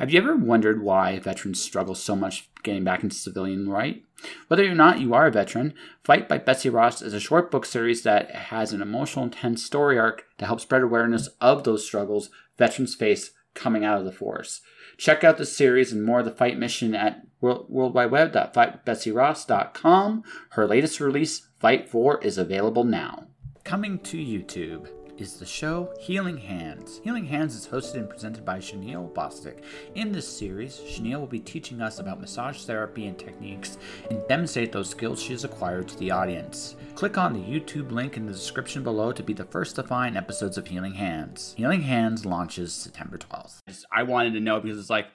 Have you ever wondered why veterans struggle so much getting back into civilian life? Whether or not you are a veteran, Fight by Betsy Ross is a short book series that has an emotional, intense story arc to help spread awareness of those struggles veterans face coming out of the force. Check out the series and more of the fight mission at worldwideweb.fightbetsyross.com. Her latest release, Fight 4, is available now. Coming to YouTube is the show Healing Hands. Healing Hands is hosted and presented by Chenille Bostic. In this series, Chenille will be teaching us about massage therapy and techniques and demonstrate those skills she has acquired to the audience. Click on the YouTube link in the description below to be the first to find episodes of Healing Hands. Healing Hands launches September 12th. I wanted to know because it's like,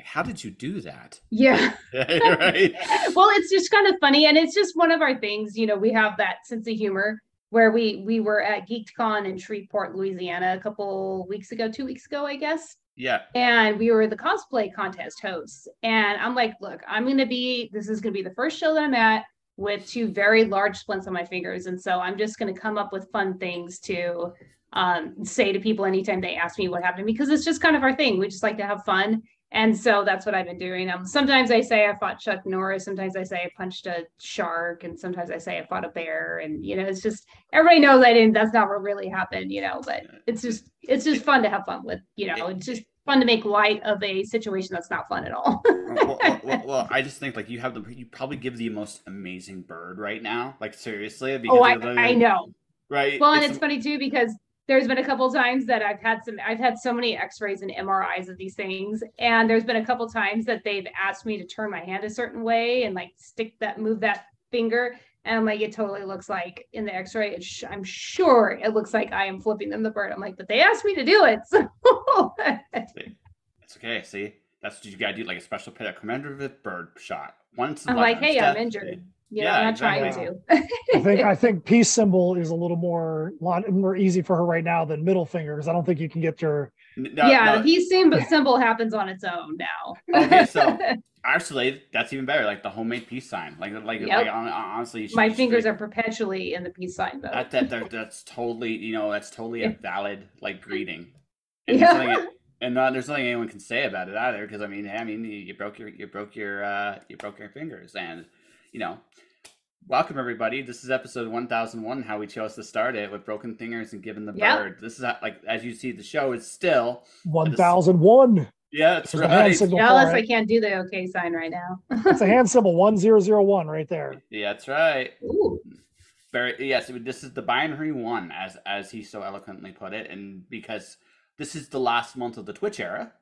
how did you do that? Yeah. right. well, it's just kind of funny. And it's just one of our things, you know, we have that sense of humor where we we were at GeekCon in Shreveport, Louisiana, a couple weeks ago, two weeks ago, I guess. Yeah. And we were the cosplay contest hosts, and I'm like, look, I'm gonna be. This is gonna be the first show that I'm at with two very large splints on my fingers, and so I'm just gonna come up with fun things to um, say to people anytime they ask me what happened because it's just kind of our thing. We just like to have fun and so that's what I've been doing. Um, sometimes I say I fought Chuck Norris. Sometimes I say I punched a shark, and sometimes I say I fought a bear. And you know, it's just everybody knows I didn't. That's not what really happened. You know, but it's just it's just fun to have fun with. You know, it's just fun to make light of a situation that's not fun at all. well, well, well, I just think like you have the you probably give the most amazing bird right now. Like seriously, oh, I, I know. Right. Well, and it's, it's funny too because there's been a couple times that I've had some I've had so many x-rays and MRIs of these things. And there's been a couple times that they've asked me to turn my hand a certain way and like stick that move that finger. And I'm like it totally looks like in the x-ray sh- I'm sure it looks like I am flipping them the bird. I'm like but they asked me to do it. So it's okay. See that's what you gotta do like a special pet commemorative bird shot. Once I'm like hey I'm injured yeah, yeah, I'm not exactly. trying to. I think I think peace symbol is a little more lot more easy for her right now than middle finger because I don't think you can get your. No, yeah, no. the peace symbol symbol happens on its own now. okay, so actually, that's even better. Like the homemade peace sign. Like like, yep. like honestly, my fingers are perpetually in the peace sign. Though. That, that, that that's totally you know that's totally a valid like greeting. And yeah. and not, there's nothing anyone can say about it either because I mean I mean you, you broke your you broke your uh, you broke your fingers and you know, welcome everybody. This is episode 1001, how we chose to start it with Broken Fingers and Given the yep. Bird. This is like, as you see, the show is still 1001. Yeah, it's right. Jealous I can't do the okay sign right now. it's a hand symbol 1001 right there. Yeah, that's right. Ooh. Very yes, this is the binary one, as as he so eloquently put it, and because this is the last month of the Twitch era.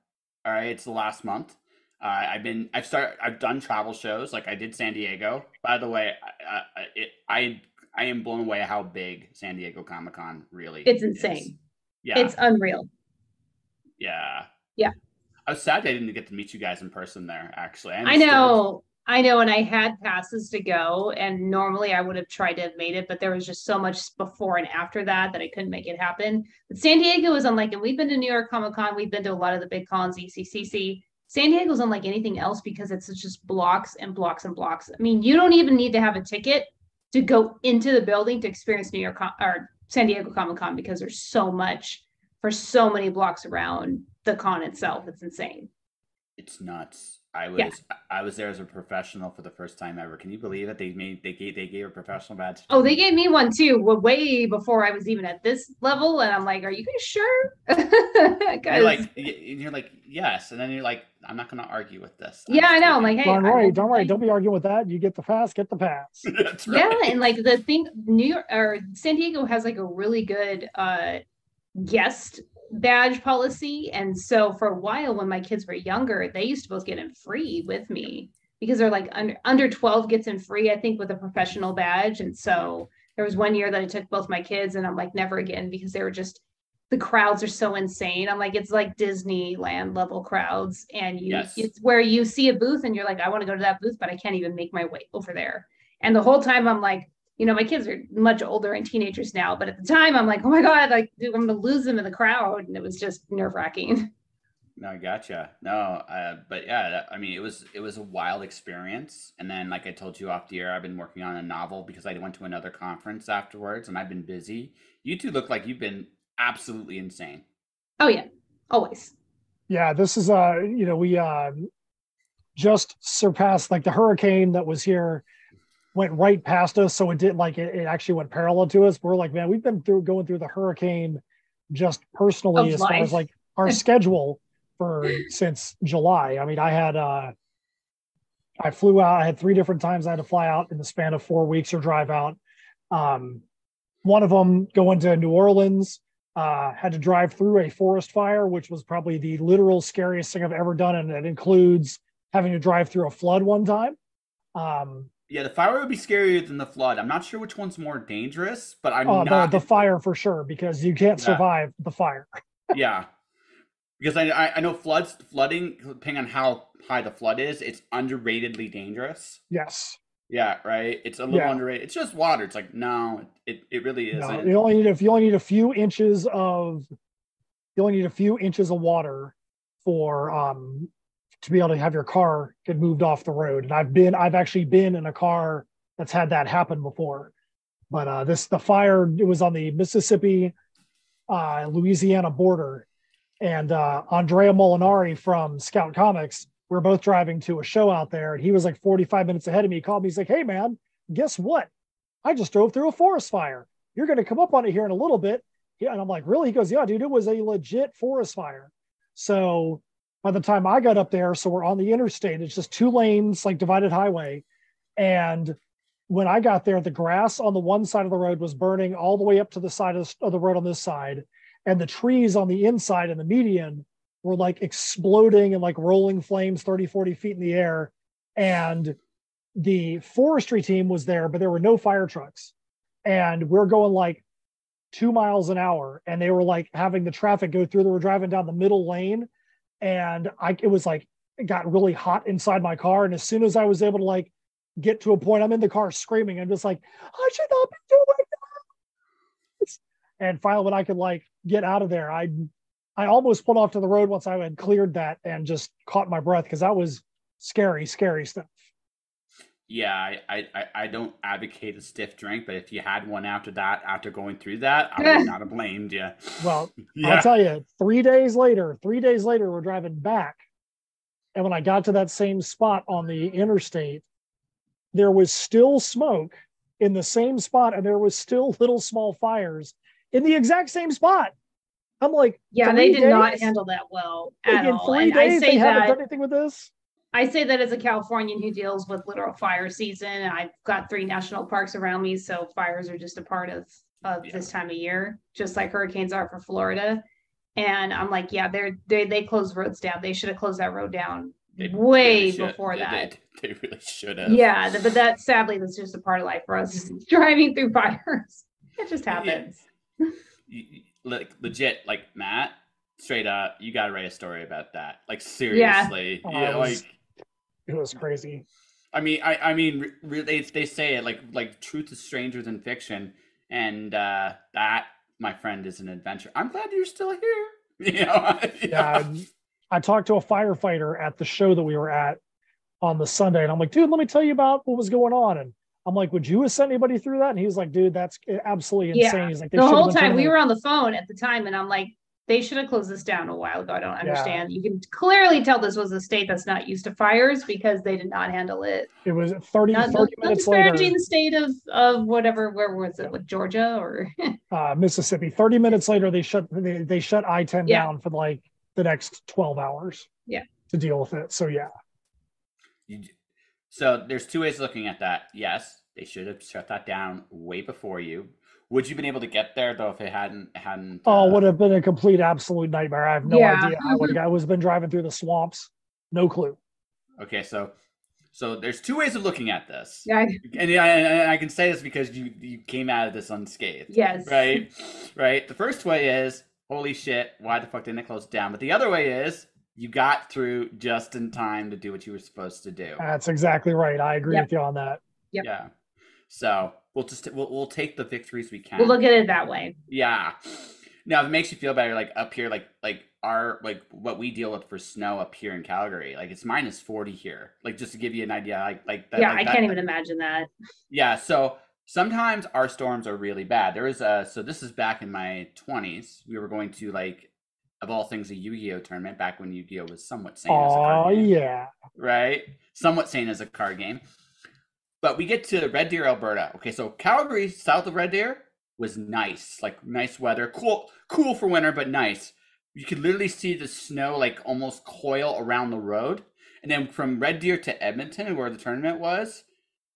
All right, it's the last month. Uh, I've been I've started I've done travel shows like I did San Diego. By the way, I I, it, I, I am blown away how big San Diego Comic Con really. Is. It's insane. Is. Yeah, it's unreal. Yeah. Yeah. I was sad I didn't get to meet you guys in person there. Actually, I, I know. I know, and I had passes to go, and normally I would have tried to have made it, but there was just so much before and after that that I couldn't make it happen. But San Diego is unlike, and we've been to New York Comic Con, we've been to a lot of the big cons, ECCC, San Diego's unlike anything else because it's just blocks and blocks and blocks. I mean, you don't even need to have a ticket to go into the building to experience New York or San Diego Comic Con because there's so much for so many blocks around the con itself. It's insane. It's nuts. I was yeah. I was there as a professional for the first time ever. Can you believe it? They made they gave they gave a professional badge. Oh, they gave me one too. Way before I was even at this level, and I'm like, "Are you guys sure?" you're like, you're like, yes, and then you're like, "I'm not going to argue with this." I'm yeah, I know. I'm like, hey, don't worry, don't worry, don't be arguing with that. You get the pass, get the pass. That's right. Yeah, and like the thing, New York or San Diego has like a really good uh guest badge policy. And so for a while, when my kids were younger, they used to both get in free with me because they're like under, under 12 gets in free, I think, with a professional badge. And so there was one year that I took both my kids, and I'm like, never again because they were just the crowds are so insane. I'm like, it's like Disneyland level crowds. And you yes. it's where you see a booth and you're like, I want to go to that booth, but I can't even make my way over there. And the whole time I'm like, you know, my kids are much older and teenagers now, but at the time I'm like, oh my God, like I'm gonna lose them in the crowd. And it was just nerve wracking. No, I gotcha. No, uh, but yeah, I mean, it was it was a wild experience. And then, like I told you off the air, I've been working on a novel because I went to another conference afterwards, and I've been busy. You two look like you've been absolutely insane. Oh yeah, always. Yeah, this is uh, you know, we uh just surpassed like the hurricane that was here went right past us. So it did like it, it actually went parallel to us. We're like, man, we've been through going through the hurricane just personally Of as far as like our schedule for since July. I mean, I had uh I flew out, I had three different times I had to fly out in the span of four weeks or drive out. Um one of them going to New Orleans, uh, had to drive through a forest fire, which was probably the literal scariest thing I've ever done. And it includes having to drive through a flood one time. Um, Yeah, the fire would be scarier than the flood. I'm not sure which one's more dangerous, but I'm uh, not. the, the fire for sure, because you can't Yeah. survive the fire. yeah, because I, I I know floods flooding depending on how high the flood is, it's underratedly dangerous. Yes. Yeah, right. It's a little Yeah. underrated. It's just water. It's like no, it, it really isn't. you only need if you only need a few inches of you only need a few inches of water for um to be able to have your car get moved off the road. And I've been I've actually been in a car that's had that happen before. But uh this the fire it was on the Mississippi uh Louisiana border. And uh Andrea Molinari from Scout Comics, we are both driving to a show out there, and he was like 45 minutes ahead of me. He called me, he's like, Hey man, guess what? I just drove through a forest fire. You're going to come up on it here in a little bit. Yeah, and I'm like, really? He goes, yeah, dude, it was a legit forest fire. So by the time I got up there, so we're on the interstate, it's just two lanes, like divided highway. And when I got there, the grass on the one side of the road was burning all the way up to the side of the, road on this side. And the trees on the inside and the median were like exploding and like rolling flames 30, 40 feet in the air. And the forestry team was there, but there were no fire trucks. And we're going like two miles an hour. And they were like having the traffic go through. They were driving down the middle lane. And I it was like it got really hot inside my car. And as soon as I was able to like get to a point, I'm in the car screaming. I'm just like, I should not be doing this. And finally, when I could like get out of there, I I almost pulled off to the road once I had cleared that and just caught my breath because that was scary, scary stuff. Yeah, I, I, I- I don't advocate a stiff drink, but if you had one after that, after going through that, I would not have blamed you. Well, Yeah. I'll tell you, three days later, three days later, we're driving back. And when I got to that same spot on the interstate, there was still smoke in the same spot, and there was still little small fires in the exact same spot. I'm like, Yeah, they did not handle that well like, at in all. three And I days, say they haven't done anything with this. I say that as a Californian who deals with literal fire season. I've got three national parks around me, so fires are just a part of of Yeah. this time of year, just like hurricanes are for Florida. And I'm like, yeah, they're they they close roads down. They should have closed that road down They way really before they- that. They, they really should have. Yeah, th- but that sadly that's just a part of life for us is mm-hmm. driving through fires. It just happens. You- you- Like legit, like Matt, straight up, you gotta write a story about that. Like seriously, Oh, yeah. like It was crazy. I mean, I, I mean, re- re- they they say it like like truth is stranger than fiction, and uh, that, my friend, is an adventure. I'm glad you're still here. You know, Yeah, I talked to a firefighter at the show that we were at on the Sunday, and I'm like, dude, let me tell you about what was going on. And I'm like, would you have sent anybody through that? And he was like, dude, that's absolutely insane. Yeah. insane. He's like, The whole time we were on the phone at the time, and I'm like, they should have closed this down a while ago. I don't Yeah. understand. You can clearly tell this was a state that's not used to fires because they did not handle it. It was 30, Not, 30 not minutes later, disparaging the state of of whatever. Where was it? Like Georgia or uh, Mississippi. 30 minutes later, they shut they, they shut I-10 Yeah. down for like the next 12 hours. Yeah. To deal with it. So yeah. So there's two ways of looking at that. Yes, they should have shut that down way before you. Would you been able to get there though if it hadn't hadn't? Oh, uh, would have been a complete absolute nightmare. I have no Yeah. idea. I would have I was been driving through the swamps. No clue. Okay, so so there's two ways of looking at this, yeah, and I, and I can say this because you you came out of this unscathed. yes, right? Right. The first way is holy shit, why the fuck didn't it close down? But the other way is you got through just in time to do what you were supposed to do. That's exactly right. I agree Yep. with you on that. Yep. Yeah. So we'll just we'll, we'll take the victories we can. We'll look at it that way. yeah. Now, if it makes you feel better, like up here, like like our like what we deal with for snow up here in Calgary, like it's minus forty here. Like just to give you an idea, like like that, yeah, like I that- can't even imagine that. yeah, so sometimes our storms are really bad. There was a so this is back in my 20s. We were going to like of all things a Yu-Gi-Oh tournament back when Yu-Gi-Oh was somewhat sane as a card Oh yeah. right? Somewhat sane as a card game. But we get to Red Deer, Alberta. Okay, so Calgary, south of Red Deer, was nice, like nice weather, cool, cool for winter, but nice. You could literally see the snow like almost coil around the road. And then from Red Deer to Edmonton, where the tournament was,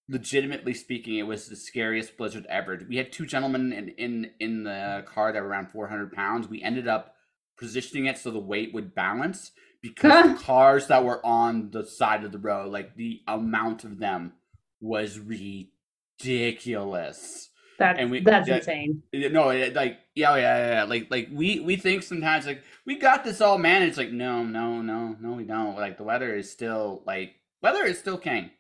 legitimately speaking, it was the scariest blizzard ever. We had two gentlemen in in, in the car that were around 400 pounds. We ended up positioning it so the weight would balance because the cars that were on the side of the road, like the amount of them was ridiculous. That's And we- that's yeah. insane. No, like yeah, oh, yeah, yeah, yeah. Like like we we think sometimes like we got this all managed. Like no, no, no, no, we don't. Like the weather is still like weather is still king.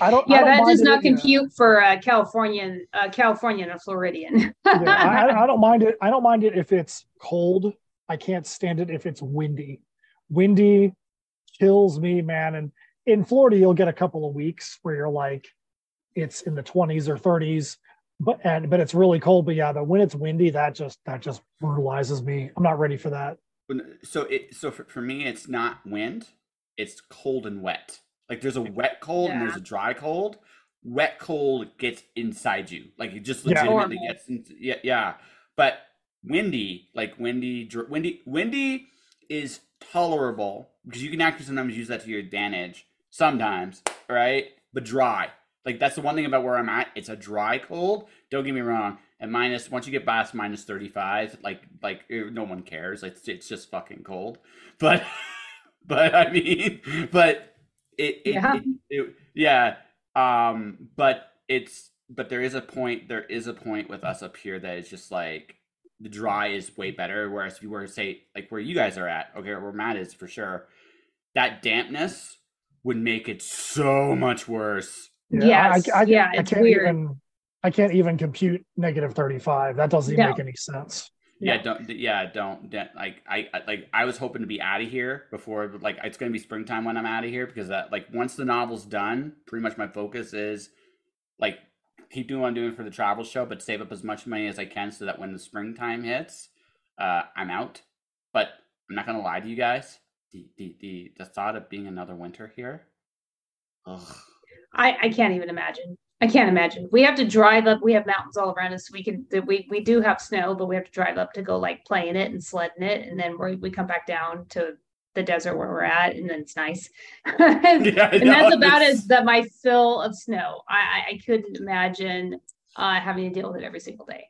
I don't. I Yeah, don't that does not you know. compute for a Californian, a Californian and Floridian. Yeah, I, I don't mind it. I don't mind it if it's cold. I can't stand it if it's windy. Windy kills me, man. And in Florida, you'll get a couple of weeks where you're like, it's in the 20s or 30s, but and but it's really cold. But yeah, the when it's windy, that just that just brutalizes me. I'm not ready for that. So it so for, for me it's not wind, it's cold and wet. Like there's a wet cold and there's a dry cold. Wet cold gets inside you. Like it just legitimately Horrible. gets into, yeah yeah. But windy, like windy dr- windy windy is tolerable because you can actually sometimes use that to your advantage sometimes, right? But dry. Like that's the one thing about where I'm at. It's a dry cold. Don't get me wrong. And minus once you get past minus 35, like like eh, no one cares. It's, it's just fucking cold. But but I mean, but it, it, Yeah. it, it yeah. Um, but it's but there is a point. There is a point with us up here that is just like the dry is way better. Whereas if you were to say like where you guys are at, okay, where Matt is for sure, that dampness would make it so much worse. Yeah, Yes, I, I, yeah, I it's can't weird. even. I can't even compute negative 35. That doesn't even No. make any sense. Yeah, No. don't. Yeah, don't. don't like I I- like. I was hoping to be out of here before. but, Like it's gonna be springtime when I'm out of here because that like once the novel's done, pretty much my focus is like keep doing what I'm doing for the travel show, but save up as much money as I can so that when the springtime hits, uh, I'm out. But I'm not gonna lie to you guys. The the the, the thought of being another winter here. Ugh. I, I can't even imagine. I can't imagine. We have to drive up. We have mountains all around us. We can we we do have snow, but we have to drive up to go like play in it and sled in it, and then we we come back down to the desert where we're at, and then it's nice. and Yeah, I that's about it's- as that my fill of snow. I I, I couldn't imagine uh, having to deal with it every single day.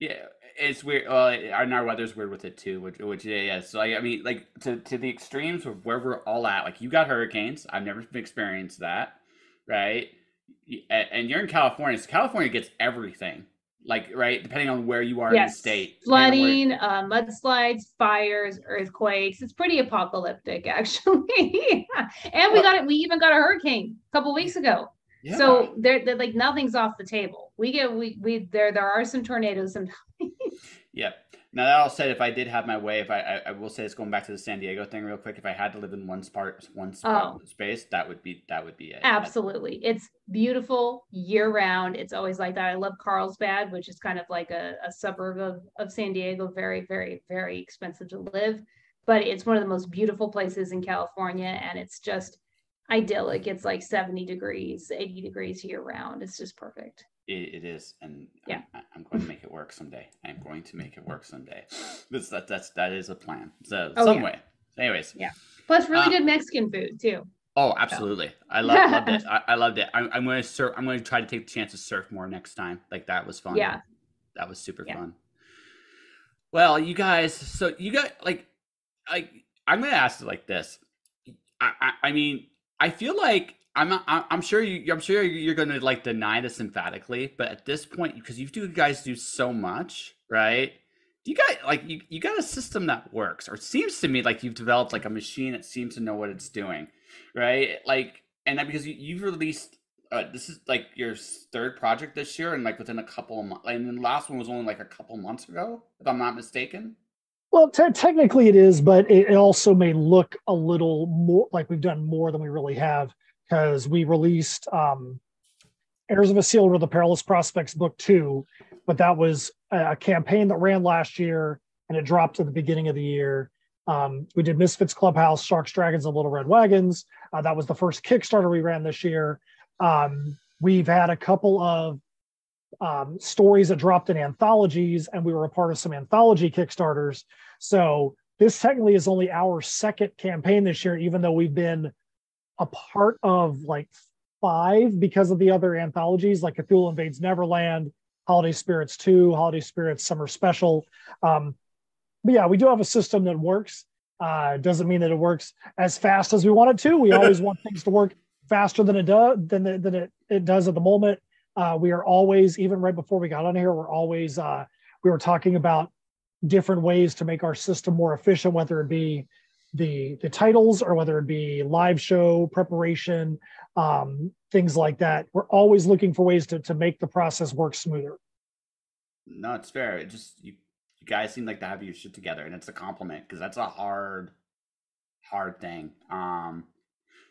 Yeah, it's weird. Well, and our weather's weird with it too. Which, which yeah, yeah. So I, I mean, like to to the extremes of where we're all at. Like you got hurricanes. I've never experienced that, right? And you're in California. So California gets everything. Like right, depending on where you are in the state. on where- flooding, uh, mudslides, fires, earthquakes. It's pretty apocalyptic, actually. and we Well- got it. We even got a hurricane a couple weeks ago. Yeah. So there, there, like nothing's off the table. We get we we there there are some tornadoes sometimes. Yep. Now that all said, if I did have my way, if I, I I will say it's going back to the San Diego thing real quick. If I had to live in one part, one spot, Oh. space, that would be that would be it. Absolutely, it's beautiful year round. It's always like that. I love Carlsbad, which is kind of like a, a suburb of of San Diego. Very very very expensive to live, but it's one of the most beautiful places in California, and it's just idyllic. It's like seventy degrees, eighty degrees year round. It's just perfect. It, it is, and Yeah. I'm, I'm going to make it work someday. I'm going to make it work someday. That's that, that's that is a plan. So Oh, some yeah. way. Anyways, Yeah. Plus, really Uh, good Mexican food too. oh, absolutely. I love, loved it. I, I loved it. I'm, I'm going to surf. I'm going to try to take the chance to surf more next time. Like that was fun. Yeah. that was super Yeah. fun. Well, you guys, so you got like, like I'm going to ask it like this. I, I, I mean, I feel like I'm I'm sure you I'm sure you're going to like deny this emphatically, but at this point because you two guys do so much, right? You got like you, you got a system that works or it seems to me like you've developed like a machine that seems to know what it's doing, right? Like and that because you, you've released uh, this is like your third project this year and like within a couple of months and the last one was only like a couple months ago if I'm not mistaken. Well, te- technically it is, but it, it also may look a little more like we've done more than we really have because we released um, Heirs of Isildur or the Perilous Prospects Book Two, but that was a, campaign that ran last year and it dropped at the beginning of the year. Um, we did Misfits Clubhouse, Sharks, Dragons, and Little Red Wagons. Uh, that was the first Kickstarter we ran this year. Um, we've had a couple of um, stories that dropped in anthologies, and we were a part of some anthology Kickstarters. So this technically is only our second campaign this year, even though we've been a part of like five because of the other anthologies like Cthulhu Invades Neverland, Holiday Spirits 2, Holiday Spirits Summer Special. Um, but yeah, we do have a system that works. Uh, doesn't mean that it works as fast as we want it to. We always want things to work faster than it does than, the, than it, it does at the moment. Uh, we are always, even right before we got on here, we're always uh, we were talking about different ways to make our system more efficient, whether it be the the titles or whether it be live show preparation, um, things like that. We're always looking for ways to to make the process work smoother. No, it's fair. It just you, you guys seem like to have your shit together, and it's a compliment because that's a hard, hard thing. Um,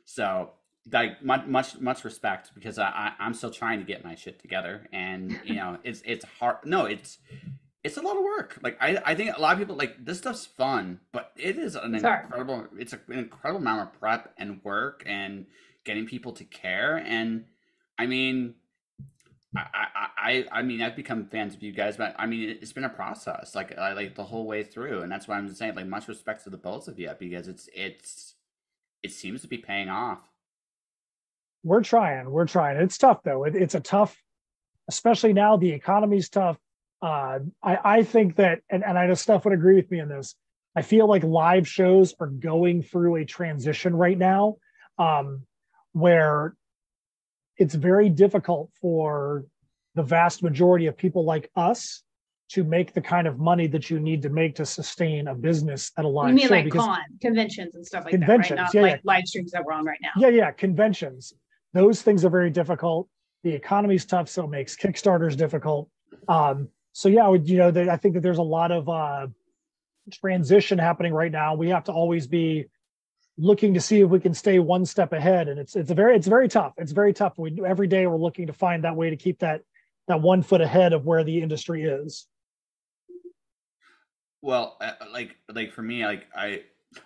so like much much much respect because I, I am still trying to get my shit together, and you know it's it's hard. No, it's it's a lot of work. Like I, I think a lot of people like this stuff's fun, but it is an Sorry. incredible. It's an incredible amount of prep and work and getting people to care. And I mean, I, I, I mean, I've become fans of you guys, but I mean, it's been a process, like, I, like the whole way through, and that's why I'm just saying, like, much respect to the both of you because it's, it's, it seems to be paying off. We're trying, we're trying. It's tough though. It, it's a tough, especially now. The economy's tough uh, I, I think that, and, and I know Steph would agree with me on this. I feel like live shows are going through a transition right now um, where it's very difficult for the vast majority of people like us to make the kind of money that you need to make to sustain a business at a live you mean show. like con conventions and stuff like conventions, that, right? Not yeah, like yeah. live streams that we're on right now. Yeah, yeah, conventions. Those things are very difficult. The economy's tough, so it makes Kickstarters difficult. Um, so yeah, you know, I think that there's a lot of uh, transition happening right now. We have to always be looking to see if we can stay one step ahead, and it's it's a very it's very tough. It's very tough. We every day we're looking to find that way to keep that that one foot ahead of where the industry is. Well, uh, like like for me, like I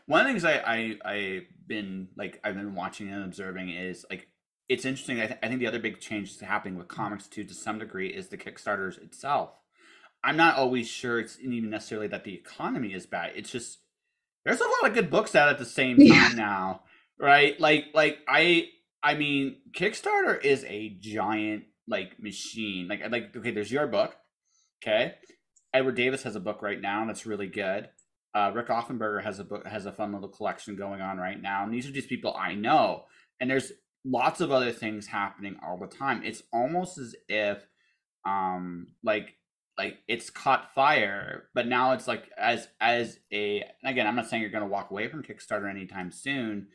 one of the things I I I've been like I've been watching and observing is like it's interesting. I, th- I think the other big change that's happening with comics too, to some degree, is the Kickstarters itself I'm not always sure it's even necessarily that the economy is bad. It's just there's a lot of good books out at the same time yeah. now, right? Like like I I mean Kickstarter is a giant like machine. Like like okay, there's your book, okay. Edward Davis has a book right now that's really good. Uh, Rick Offenberger has a book has a fun little collection going on right now, and these are just people I know. And there's lots of other things happening all the time. It's almost as if um like like it's caught fire but now it's like as as a again i'm not saying you're going to walk away from kickstarter anytime soon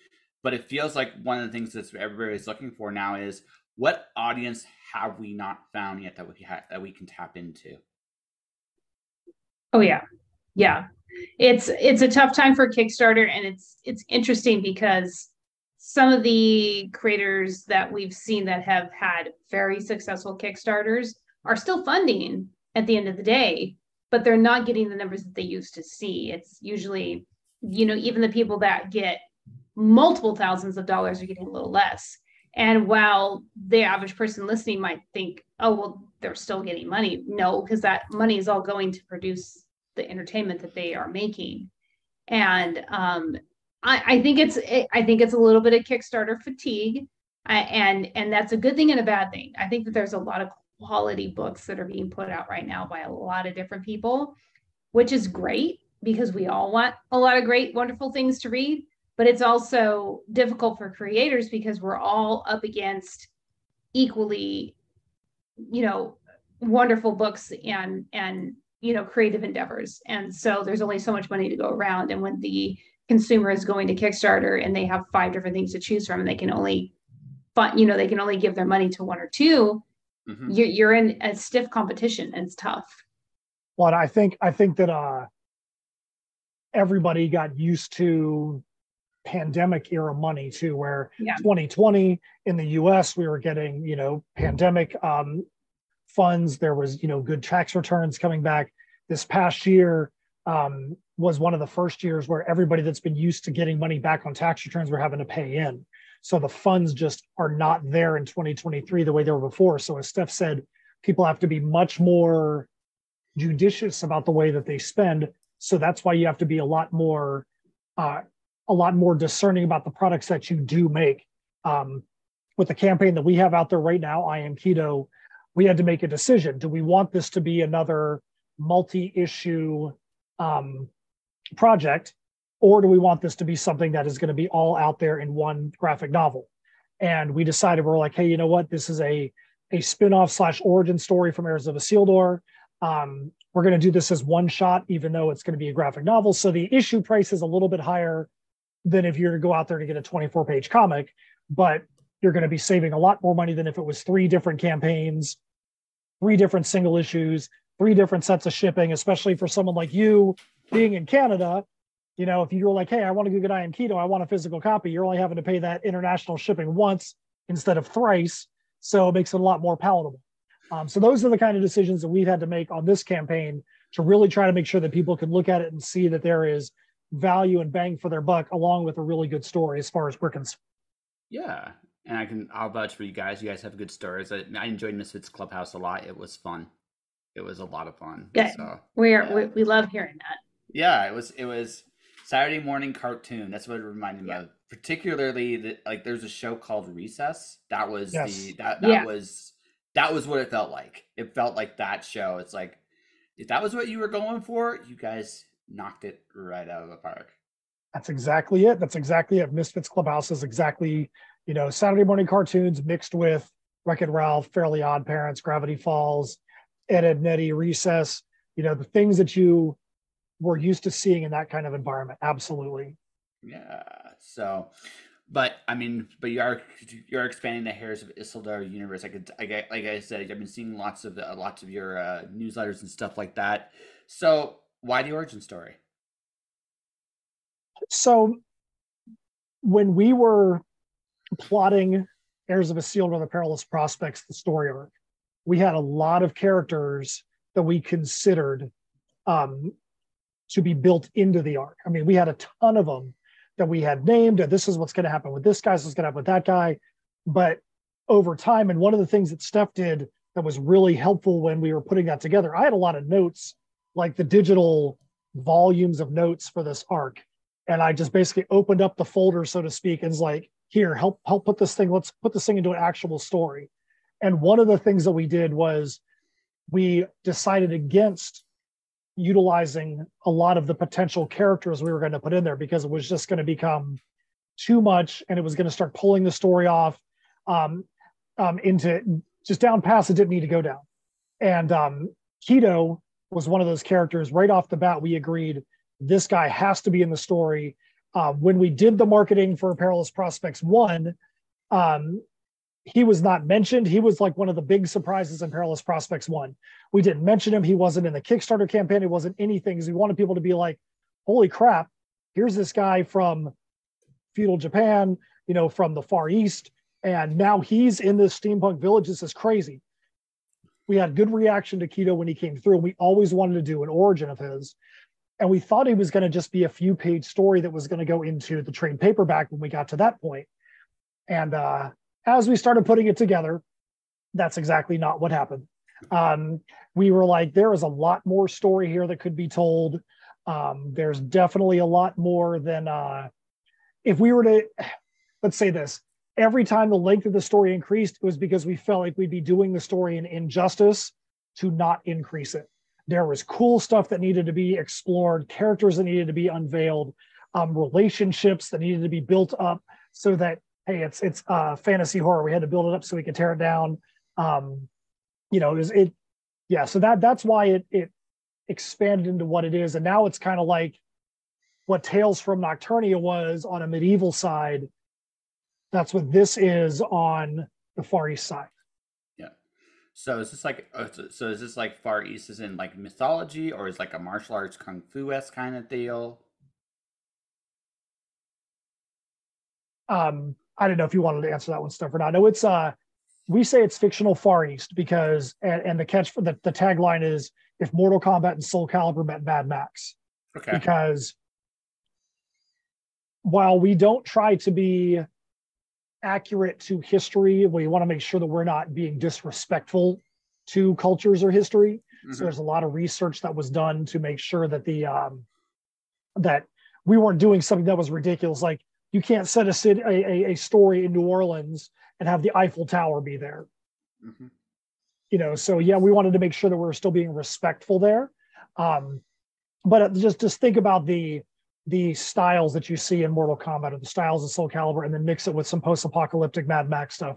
but it feels like one of the things that everybody's looking for now is what audience have we not found yet that we ha- that we can tap into? Oh yeah. Yeah. It's it's a tough time for kickstarter and it's it's interesting because some of the creators that we've seen that have had very successful kickstarters are still funding at the end of the day, but they're not getting the numbers that they used to see. It's usually, you know, even the people that get multiple thousands of dollars are getting a little less. And while the average person listening might think, oh, well, they're still getting money. No, because that money is all going to produce the entertainment that they are making. And um, I, I, think it's I think it's a little bit of Kickstarter fatigue. I, and and that's a good thing and a bad thing. I think that there's a lot of quality books that are being put out right now by a lot of different people, which is great because we all want a lot of great, wonderful things to read. But it's also difficult for creators because we're all up against equally, you know, wonderful books and and you know creative endeavors. And so there's only so much money to go around. And when the consumer is going to Kickstarter and they have five different things to choose from, and they can only fund, you know, they can only give their money to one or two mm-hmm. you're, you're in a stiff competition and it's tough well i think i think that uh everybody got used to pandemic era money too where yeah. 2020 in the us we were getting you know pandemic um, funds there was you know good tax returns coming back this past year um, was one of the first years where everybody that's been used to getting money back on tax returns were having to pay in. So the funds just are not there in 2023 the way they were before. So as Steph said, people have to be much more judicious about the way that they spend. So that's why you have to be a lot more, uh, a lot more discerning about the products that you do make. Um, with the campaign that we have out there right now, I am Qido. We had to make a decision. Do we want this to be another multi-issue um, project, or do we want this to be something that is going to be all out there in one graphic novel? And we decided we're like, hey, you know what? This is a a spin-off slash origin story from Heirs of Isildur. Um, we're going to do this as one shot, even though it's going to be a graphic novel. So the issue price is a little bit higher than if you're to go out there to get a 24 page comic, but you're going to be saving a lot more money than if it was three different campaigns, three different single issues, three different sets of shipping, especially for someone like you being in Canada. You know, if you're like, hey, I want to go get I am Qido, I want a physical copy, you're only having to pay that international shipping once instead of thrice. So it makes it a lot more palatable. Um, so those are the kind of decisions that we've had to make on this campaign to really try to make sure that people can look at it and see that there is value and bang for their buck, along with a really good story as far as we're concerned. Yeah, and I can I'll vouch for you guys. You guys have good stories. I, I enjoyed Misfits Clubhouse a lot. It was fun. It was a lot of fun. Yeah, so, we are yeah. we, we love hearing that. Yeah, it was it was Saturday morning cartoon. That's what it reminded me yeah. of. Particularly that like there's a show called Recess. That was yes. the that that yeah. was that was what it felt like. It felt like that show. It's like if that was what you were going for, you guys knocked it right out of the park. That's exactly it. That's exactly it. Misfits Clubhouse is exactly, you know, Saturday morning cartoons mixed with Wreck It Ralph, Fairly Odd Parents, Gravity Falls, Ed, Edd n Eddy, Recess, you know, the things that you were used to seeing in that kind of environment. Absolutely. Yeah. So, but I mean, but you are you're expanding the Heirs of Isildur universe. I could, I get, like I said, I've been seeing lots of uh, lots of your uh, newsletters and stuff like that. So, why the origin story? So, when we were plotting Heirs of Isildur: The Perilous Prospects, the story arc, we had a lot of characters that we considered um, to be built into the arc. I mean, we had a ton of them that we had named, this is what's going to happen with this guy, this is going to happen with that guy. But over time, and one of the things that Steph did that was really helpful when we were putting that together, I had a lot of notes, like the digital volumes of notes for this arc. And I just basically opened up the folder, so to speak, and was like, here, help help put this thing, let's put this thing into an actual story. And one of the things that we did was we decided against utilizing a lot of the potential characters we were going to put in there because it was just going to become too much and it was going to start pulling the story off um, um, into just down paths it didn't need to go down. And um, Qido was one of those characters right off the bat. We agreed this guy has to be in the story. Uh, when we did the marketing for Perilous Prospects One, um, he was not mentioned. He was like one of the big surprises in Perilous Prospects One. We didn't mention him. He wasn't in the Kickstarter campaign. He wasn't anything we wanted people to be like, holy crap, here's this guy from feudal Japan, you know, from the Far East. And now he's in this steampunk village. This is crazy. We had good reaction to Qido when he came through. We always wanted to do an origin of his. And we thought he was going to just be a few page story that was going to go into the trade paperback when we got to that point. And uh, as we started putting it together, that's exactly not what happened. Um, we were like, there is a lot more story here that could be told. Um, there's definitely a lot more than uh, if we were to, let's say this, every time the length of the story increased, it was because we felt like we'd be doing the story an injustice to not increase it. There was cool stuff that needed to be explored, characters that needed to be unveiled, um, relationships that needed to be built up so that hey, it's it's uh, fantasy horror. We had to build it up so we could tear it down. Um, you know, it, was, it yeah. So that that's why it it expanded into what it is, and now it's kind of like what Tales from Nocturnia was on a medieval side. That's what this is on the Far East side. Yeah. So is this like uh, so is this like Far East is in like mythology or is like a martial arts kung fu s kind of deal? Um, I don't know if you wanted to answer that one, Steph or not. No, it's uh, we say it's fictional Far East because and, and the catch for the, the tagline is if Mortal Kombat and Soul Calibur met Mad Max. Okay. Because while we don't try to be accurate to history, we want to make sure that we're not being disrespectful to cultures or history. Mm-hmm. So there's a lot of research that was done to make sure that the um, that we weren't doing something that was ridiculous. Like you can't set a, city, a, a story in New Orleans and have the Eiffel Tower be there. Mm-hmm. You know, so yeah, we wanted to make sure that we are still being respectful there. Um, but just just think about the the styles that you see in Mortal Kombat or the styles of Soul Calibur, and then mix it with some post-apocalyptic Mad Max stuff.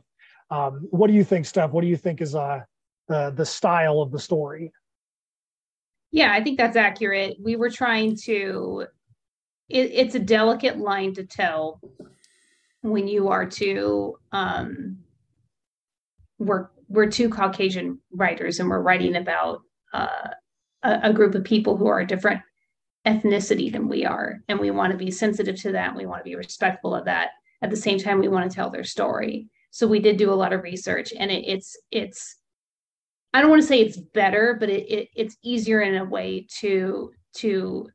Um, what do you think, Steph? What do you think is uh, the the style of the story? Yeah, I think that's accurate. We were trying to. It, it's a delicate line to tell when you are to um, we're we're two Caucasian writers and we're writing about uh, a, a group of people who are a different ethnicity than we are. And we want to be sensitive to that. We want to be respectful of that. At the same time we want to tell their story. So we did do a lot of research and it, it's it's i don't want to say it's better but it, it it's easier in a way to to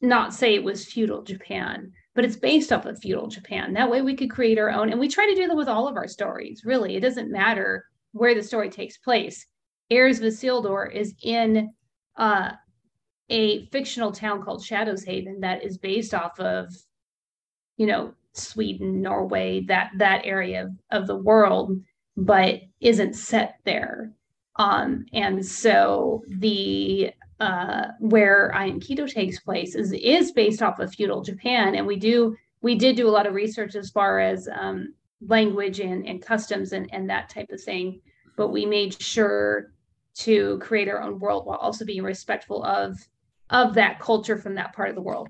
not say it was feudal japan but it's based off of feudal japan. That way we could create our own and we try to do that with all of our stories really. It doesn't matter where the story takes place. Heirs of Isildur is in uh, a fictional town called Shadows Haven that is based off of, you know, Sweden, Norway, that that area of, of the world, but isn't set there. Um, and so the uh, where Qido takes place is is based off of feudal Japan, and we do we did do a lot of research as far as um, language and, and customs and, and that type of thing. But we made sure to create our own world while also being respectful of of that culture from that part of the world.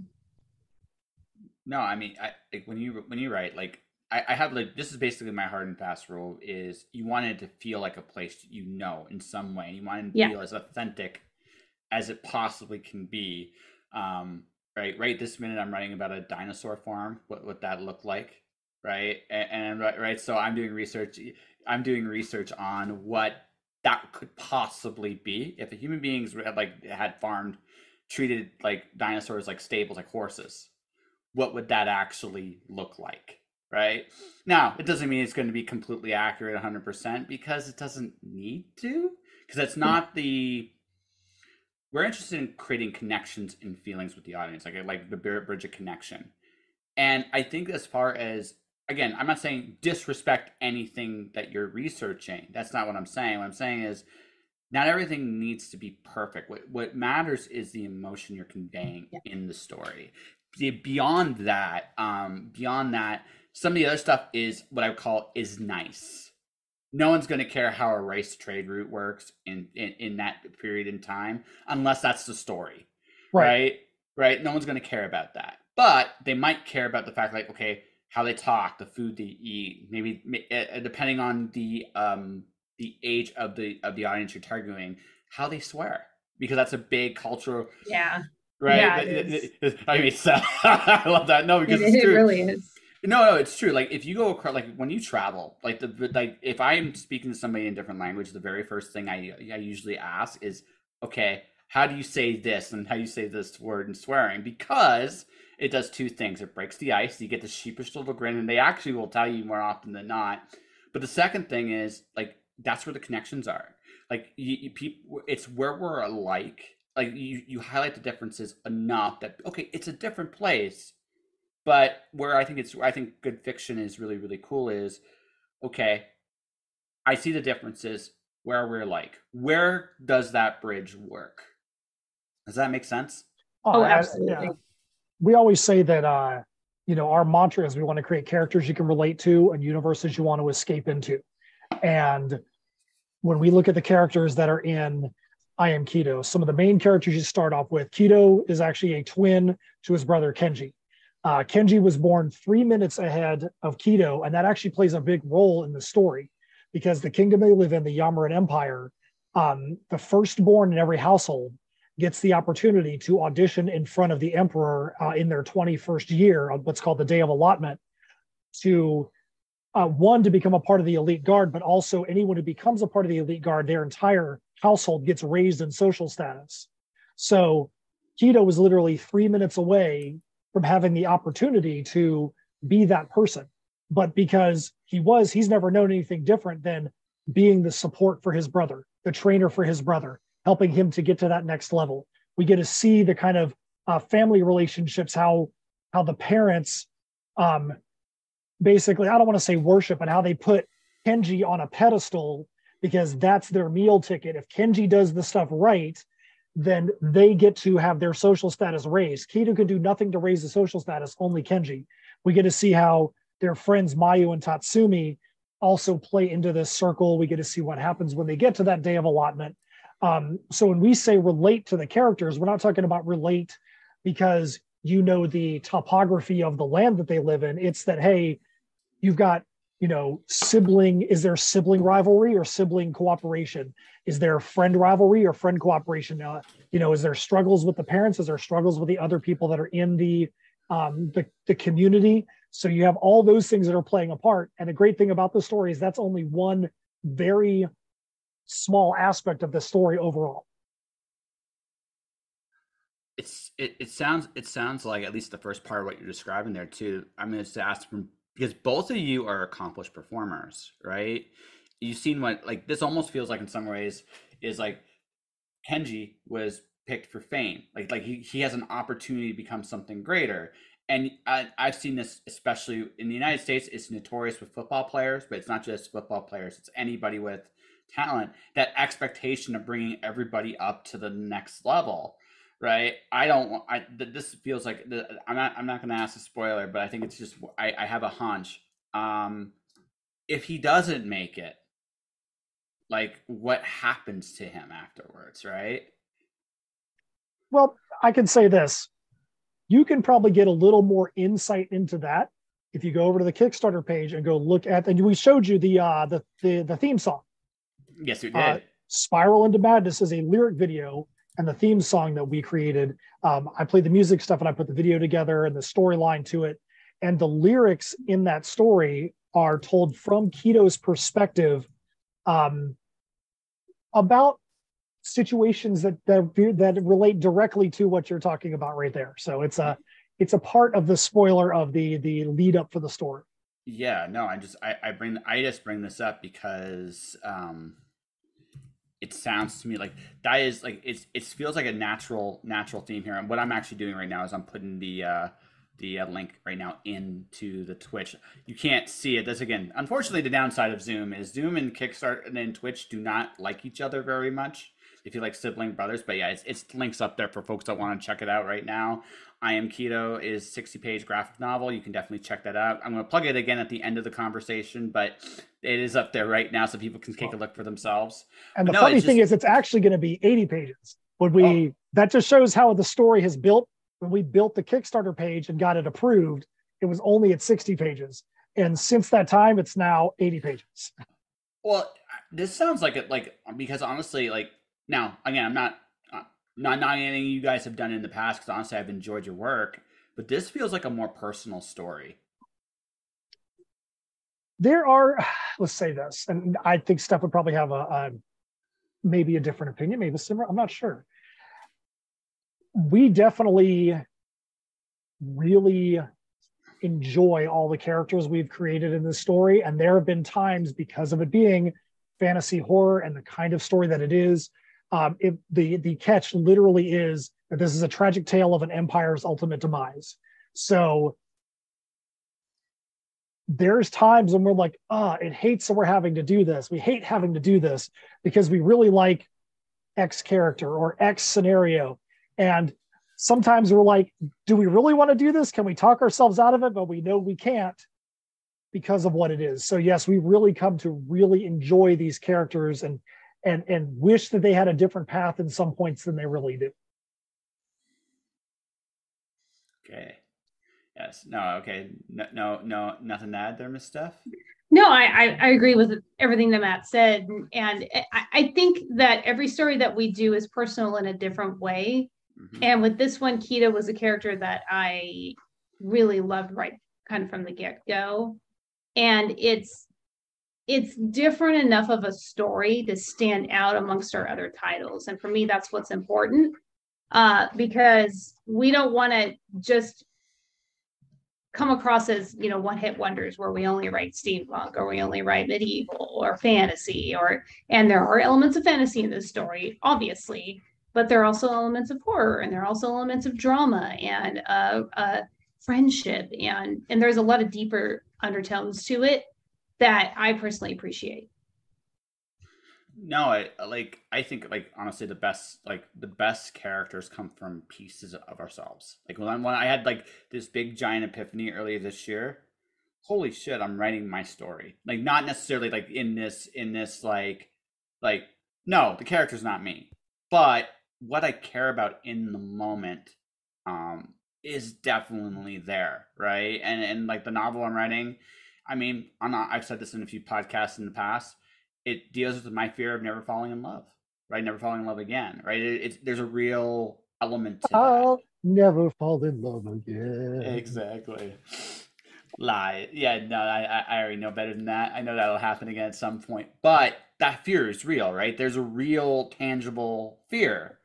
No, I mean, I like when you when you write like I, I have like this is basically my hard and fast rule is you want it to feel like a place you know in some way. You want it to yeah. feel as authentic as it possibly can be. Um, right, right. This minute I'm writing about a dinosaur farm. What what that looked like, right? And, and right, right. So I'm doing research. I'm doing research on what that could possibly be if the human beings had like had farmed treated like dinosaurs like stables, like horses, what would that actually look like? Right now, it doesn't mean it's going to be completely accurate 100% because it doesn't need to, because it's not the. We're interested in creating connections and feelings with the audience, like like the bridge of connection. And I think as far as again, I'm not saying disrespect anything that you're researching. That's not what I'm saying. What I'm saying is not everything needs to be perfect. What what matters is the emotion you're conveying yeah. in the story. Beyond that, um, beyond that, some of the other stuff is what I would call is nice. No one's going to care how a race trade route works in, in in that period in time unless that's the story, right? Right. right? No one's going to care about that, but they might care about the fact, like, okay, how they talk, the food they eat, maybe uh, depending on the um the age of the of the audience you're targeting, how they swear because that's a big cultural. Yeah. Right. Yeah, I mean, so, I love that. No, because it, it really is. No, no, it's true. Like if you go across, like when you travel, like the like if I am speaking to somebody in different language, the very first thing I I usually ask is, okay, how do you say this and how do you say this word and swearing? Because it does two things. It breaks the ice. You get the sheepish little grin, and they actually will tell you more often than not. But the second thing is like that's where the connections are. Like you, you people, it's where we're alike. Like you, you highlight the differences enough that okay, it's a different place. But where I think it's, I think good fiction is really, really cool is, okay, I see the differences where we're like. Where does that bridge work? Does that make sense? Oh, absolutely. Yeah. We always say that uh, you know, our mantra is we want to create characters you can relate to and universes you want to escape into. And when we look at the characters that are in I Am Qido, some of the main characters you start off with, Qido is actually a twin to his brother Kenji. Uh, Kenji was born three minutes ahead of Qido, and that actually plays a big role in the story because the kingdom they live in, the Yamaran Empire, um, the firstborn in every household gets the opportunity to audition in front of the emperor uh, in their 21st year, what's called the Day of Allotment, to uh, one to become a part of the elite guard, but also anyone who becomes a part of the elite guard, their entire household gets raised in social status. So Qido was literally three minutes away from having the opportunity to be that person. But because he was, he's never known anything different than being the support for his brother, the trainer for his brother, helping him to get to that next level. We get to see the kind of uh, family relationships, how how the parents um, basically, I don't want to say worship, but how they put Kenji on a pedestal because that's their meal ticket. If Kenji does the stuff right, then they get to have their social status raised. Qido can do nothing to raise the social status, only Kenji. We get to see how their friends Mayu and Tatsumi also play into this circle. We get to see what happens when they get to that day of allotment. Um, so when we say relate to the characters, we're not talking about relate because you know the topography of the land that they live in. It's that, hey, you've got you know sibling is there sibling rivalry or sibling cooperation? Is there friend rivalry or friend cooperation? Uh, you know is there struggles with the parents? Is there struggles with the other people that are in the um, the, the community? So you have all those things that are playing a part. And the great thing about the story is that's only one very small aspect of the story overall. It's it, it sounds it sounds like at least the first part of what you're describing there too. I'm going to ask from because both of you are accomplished performers, right? You've seen what like this almost feels like in some ways is like Kenji was picked for fame. Like like he, he has an opportunity to become something greater. And I, I've seen this especially in the United States. It's notorious with football players, but it's not just football players. It's anybody with talent. That expectation of bringing everybody up to the next level right? I don't want. I this feels like I'm not. I'm not going to ask a spoiler, but I think it's just. I, I have a hunch. Um, if he doesn't make it, like what happens to him afterwards, right? Well, I can say this. You can probably get a little more insight into that if you go over to the Kickstarter page and go look at. And we showed you the uh, the the, the theme song. Yes, we uh, did. Uh, Spiral into Madness is a lyric video and the theme song that we created. Um, I played the music stuff and I put the video together and the storyline to it. And the lyrics in that story are told from Qido's perspective um, about situations that, that that relate directly to what you're talking about right there. So it's a it's a part of the spoiler of the the lead up for the story. Yeah, no, I just I, I bring I just bring this up because um it sounds to me like that is like it's it feels like a natural natural theme here. And what I'm actually doing right now is I'm putting the uh the uh, link right now into the Twitch. You can't see it. That's again, unfortunately, the downside of Zoom is Zoom and Kickstarter and then Twitch do not like each other very much. If you like sibling brothers, but yeah, it's, it's links up there for folks that want to check it out right now. I Am Qido is 60 page graphic novel. You can definitely check that out. I'm going to plug it again at the end of the conversation, but it is up there right now so people can take a look for themselves. And the no, funny thing is, it's actually going to be 80 pages. When we, oh. that just shows how the story has built. When we built the Kickstarter page and got it approved, it was only at 60 pages. And since that time, it's now 80 pages. Well, this sounds like it, like, because honestly, like, now, again, I'm not not not anything you guys have done in the past because honestly I've enjoyed your work, but this feels like a more personal story. There are, let's say this, and I think Steph would probably have a, a maybe a different opinion, maybe a similar. I'm not sure. We definitely really enjoy all the characters we've created in this story, and there have been times because of it being fantasy horror and the kind of story that it is um, it, the the catch literally is that this is a tragic tale of an empire's ultimate demise. So there's times when we're like, ah, oh, it hates that we're having to do this. We hate having to do this because we really like X character or X scenario. And sometimes we're like, do we really want to do this? Can we talk ourselves out of it? But we know we can't because of what it is. So yes, we really come to really enjoy these characters and and and wish that they had a different path in some points than they really do. Okay. Yes. No. Okay. No. No. No. Nothing to add there, Miss Steph. No, I, I, I agree with everything that Matt said, and I, I think that every story that we do is personal in a different way. Mm-hmm. And with this one, Qido was a character that I really loved right kind of from the get go, and it's it's different enough of a story to stand out amongst our other titles. And for me, that's what's important. uh, because we don't want to just come across as you know one hit wonders where we only write steampunk or we only write medieval or fantasy or and there are elements of fantasy in this story obviously but there are also elements of horror and there are also elements of drama and uh, uh, friendship and and there's a lot of deeper undertones to it that i personally appreciate no, I like I think like honestly the best like the best characters come from pieces of ourselves. Like when I when I had like this big giant epiphany earlier this year, holy shit, I'm writing my story. Like not necessarily like in this in this like like no, the character's not me. But what I care about in the moment um is definitely there, right? And and like the novel I'm writing, I mean, I'm not, I've said this in a few podcasts in the past it deals with my fear of never falling in love, right? Never falling in love again, right? It, it's there's a real element to I'll that. never fall in love again. Exactly. Lie. Yeah, no, I I already know better than that. I know that'll happen again at some point. But that fear is real, right? There's a real tangible fear.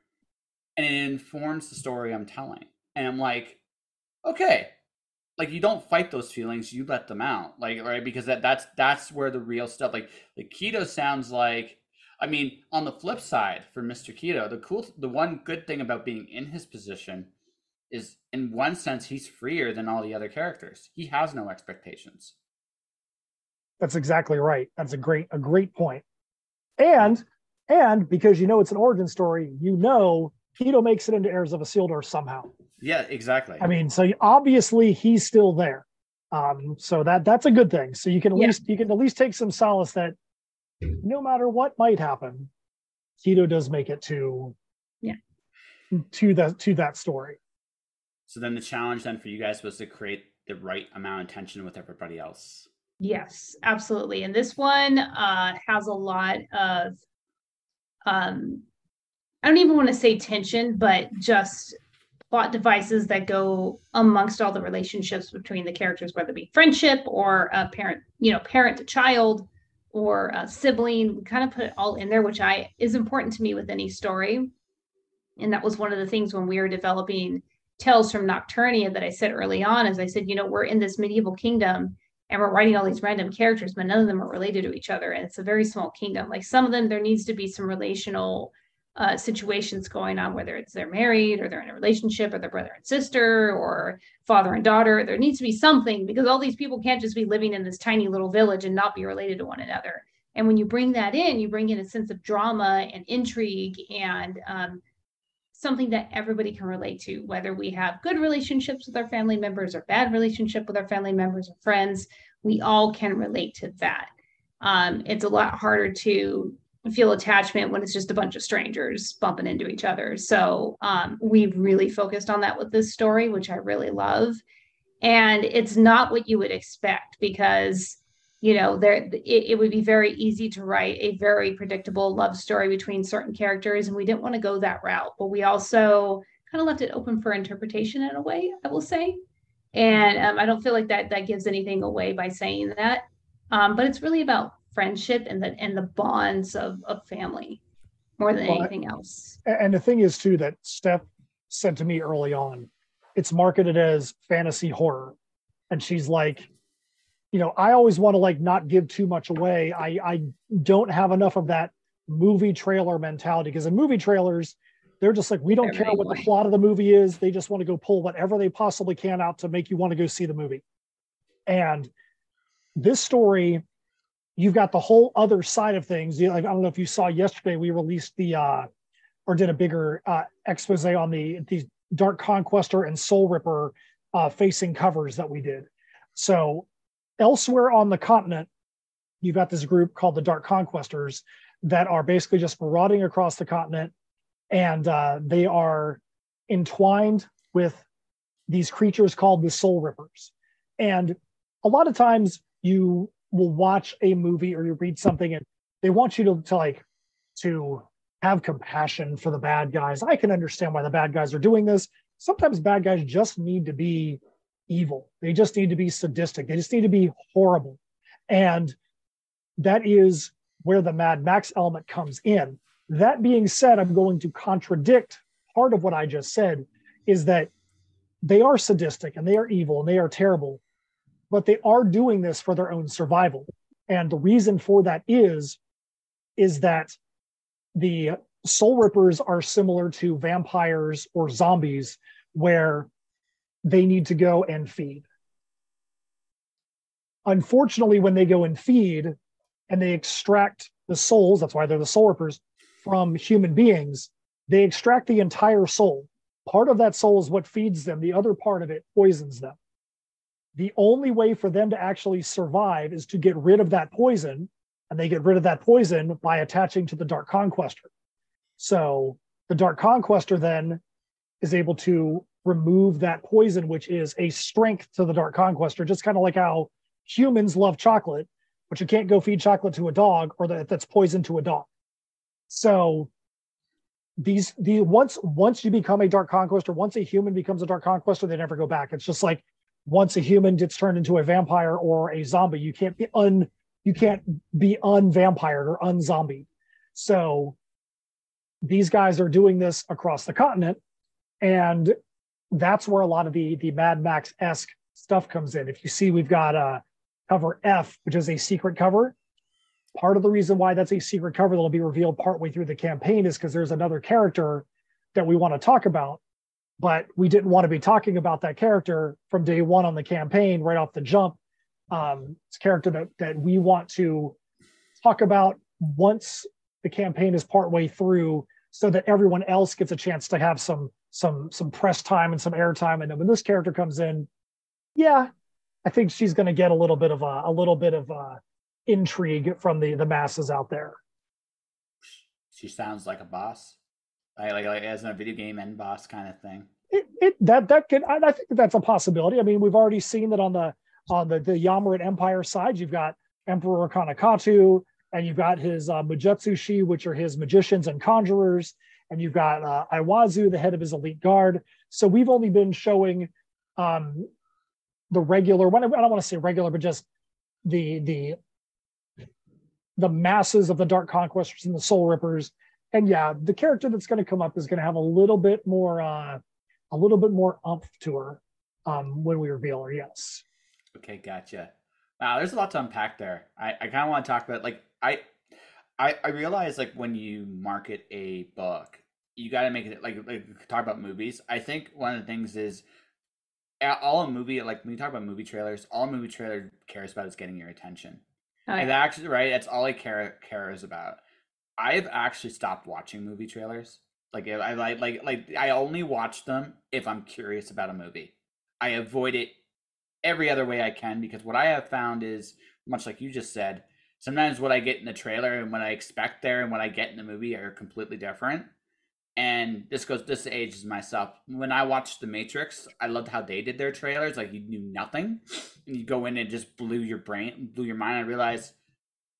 And it informs the story I'm telling. And I'm like, okay, like you don't fight those feelings you let them out like right? Because that that's that's where the real stuff like the Qido sounds like i mean on the flip side for mr Qido the cool the one good thing about being in his position is in one sense he's freer than all the other characters. He has no expectations. That's exactly right. That's a great a great point. And and because you know it's an origin story you know Qido makes it into Heirs of Isildur somehow yeah, exactly. I mean, so obviously he's still there. Um, so that that's a good thing. So you can at yeah. least you can at least take some solace that no matter what might happen, Qido does make it to yeah to that to that story. So then the challenge then for you guys was to create the right amount of tension with everybody else. Yes, absolutely. And this one uh, has a lot of um I don't even want to say tension, but just plot devices that go amongst all the relationships between the characters, whether it be friendship or a parent, you know, parent to child or a sibling. We kind of put it all in there, which I is important to me with any story. And that was one of the things when we were developing Tales from Nocturnia that I said early on, as I said, you know, we're in this medieval kingdom and we're writing all these random characters, but none of them are related to each other. And it's a very small kingdom. Like some of them, there needs to be some relational uh, situations going on, whether it's they're married or they're in a relationship or they're brother and sister or father and daughter. There needs to be something because all these people can't just be living in this tiny little village and not be related to one another. And when you bring that in, you bring in a sense of drama and intrigue and um, something that everybody can relate to, whether we have good relationships with our family members or bad relationship with our family members or friends. We all can relate to that. Um, it's a lot harder to feel attachment when it's just a bunch of strangers bumping into each other. So um, we've really focused on that with this story, which I really love. And it's not what you would expect because you know there it, it would be very easy to write a very predictable love story between certain characters and we didn't want to go that route but we also kind of left it open for interpretation in a way i will say and um, i don't feel like that that gives anything away by saying that um, but it's really about friendship and the and the bonds of of family more than well, anything else. And the thing is too that Steph said to me early on, it's marketed as fantasy horror, and she's like, you know, I always want to like not give too much away. I I don't have enough of that movie trailer mentality because in movie trailers they're just like we don't care what the plot of the movie is they just want to go pull whatever they possibly can out to make you want to go see the movie and this story you've got the whole other side of things. You know, like, I don't know if you saw yesterday, we released the uh, or did a bigger uh, expose on the these Dark Conquestor and Soul Ripper uh, facing covers that we did. So elsewhere on the continent, you've got this group called the Dark Conquestors that are basically just marauding across the continent, and uh, they are entwined with these creatures called the Soul Rippers. And a lot of times you will watch a movie or you read something and they want you to, to like to have compassion for the bad guys. I can understand why the bad guys are doing this. Sometimes bad guys just need to be evil. They just need to be sadistic. They just need to be horrible. And that is where the Mad Max element comes in. That being said, I'm going to contradict part of what I just said is that they are sadistic and they are evil and they are terrible, but they are doing this for their own survival. And the reason for that is, is that the soul rippers are similar to vampires or zombies, where they need to go and feed. Unfortunately, when they go and feed and they extract the souls, that's why they're the soul rippers, from human beings, they extract the entire soul. Part of that soul is what feeds them, the other part of it poisons them. The only way for them to actually survive is to get rid of that poison, and they get rid of that poison by attaching to the Dark Conquestor. So the Dark Conquestor then is able to remove that poison, which is a strength to the Dark Conquestor, just kind of like how humans love chocolate, but you can't go feed chocolate to a dog or that that's poison to a dog. So these the once once you become a dark conquestor, once a human becomes a dark conquestor, they never go back. It's just like once a human gets turned into a vampire or a zombie, you can't be un you can't be unvampired or unzombied. So these guys are doing this across the continent, and that's where a lot of the the Mad Max esque stuff comes in. If you see, we've got uh, cover F, which is a secret cover. Part of the reason why that's a secret cover that'll be revealed partway through the campaign is because there's another character that we want to talk about, but we didn't want to be talking about that character from day one on the campaign right off the jump. Um, it's a character that that we want to talk about once the campaign is partway through, so that everyone else gets a chance to have some some some press time and some airtime. And then when this character comes in, yeah, I think she's going to get a little bit of a, a little bit of a intrigue from the the masses out there. She sounds like a boss, like like, like as in a video game end boss kind of thing. It, it that that could I, I think that's a possibility. I mean, we've already seen that on the on the the Yamaran Empire side. You've got Emperor Kanakatu, and you've got his uh, which are his magicians and conjurers, and you've got uh, Aiwazu, the head of his elite guard. So we've only been showing um, the regular. I don't want to say regular, but just the the the masses of the Dark Conquestors and the Soul Rippers. And yeah, the character that's going to come up is going to have a little bit more, uh, a little bit more umph to her um, when we reveal her. Yes. Okay, gotcha. Wow, there's a lot to unpack there. I, I kind of want to talk about like I, I I realize like when you market a book, you got to make it like like talk about movies. I think one of the things is all a movie like when you talk about movie trailers, all a movie trailer cares about is getting your attention. Oh, and actually, right, that's all I care cares about. I've actually stopped watching movie trailers. Like I like like like I only watch them if I'm curious about a movie. I avoid it every other way I can because what I have found is much like you just said. Sometimes what I get in the trailer and what I expect there and what I get in the movie are completely different and this goes this ages myself when i watched the matrix i loved how they did their trailers like you knew nothing and you go in and just blew your brain blew your mind i realized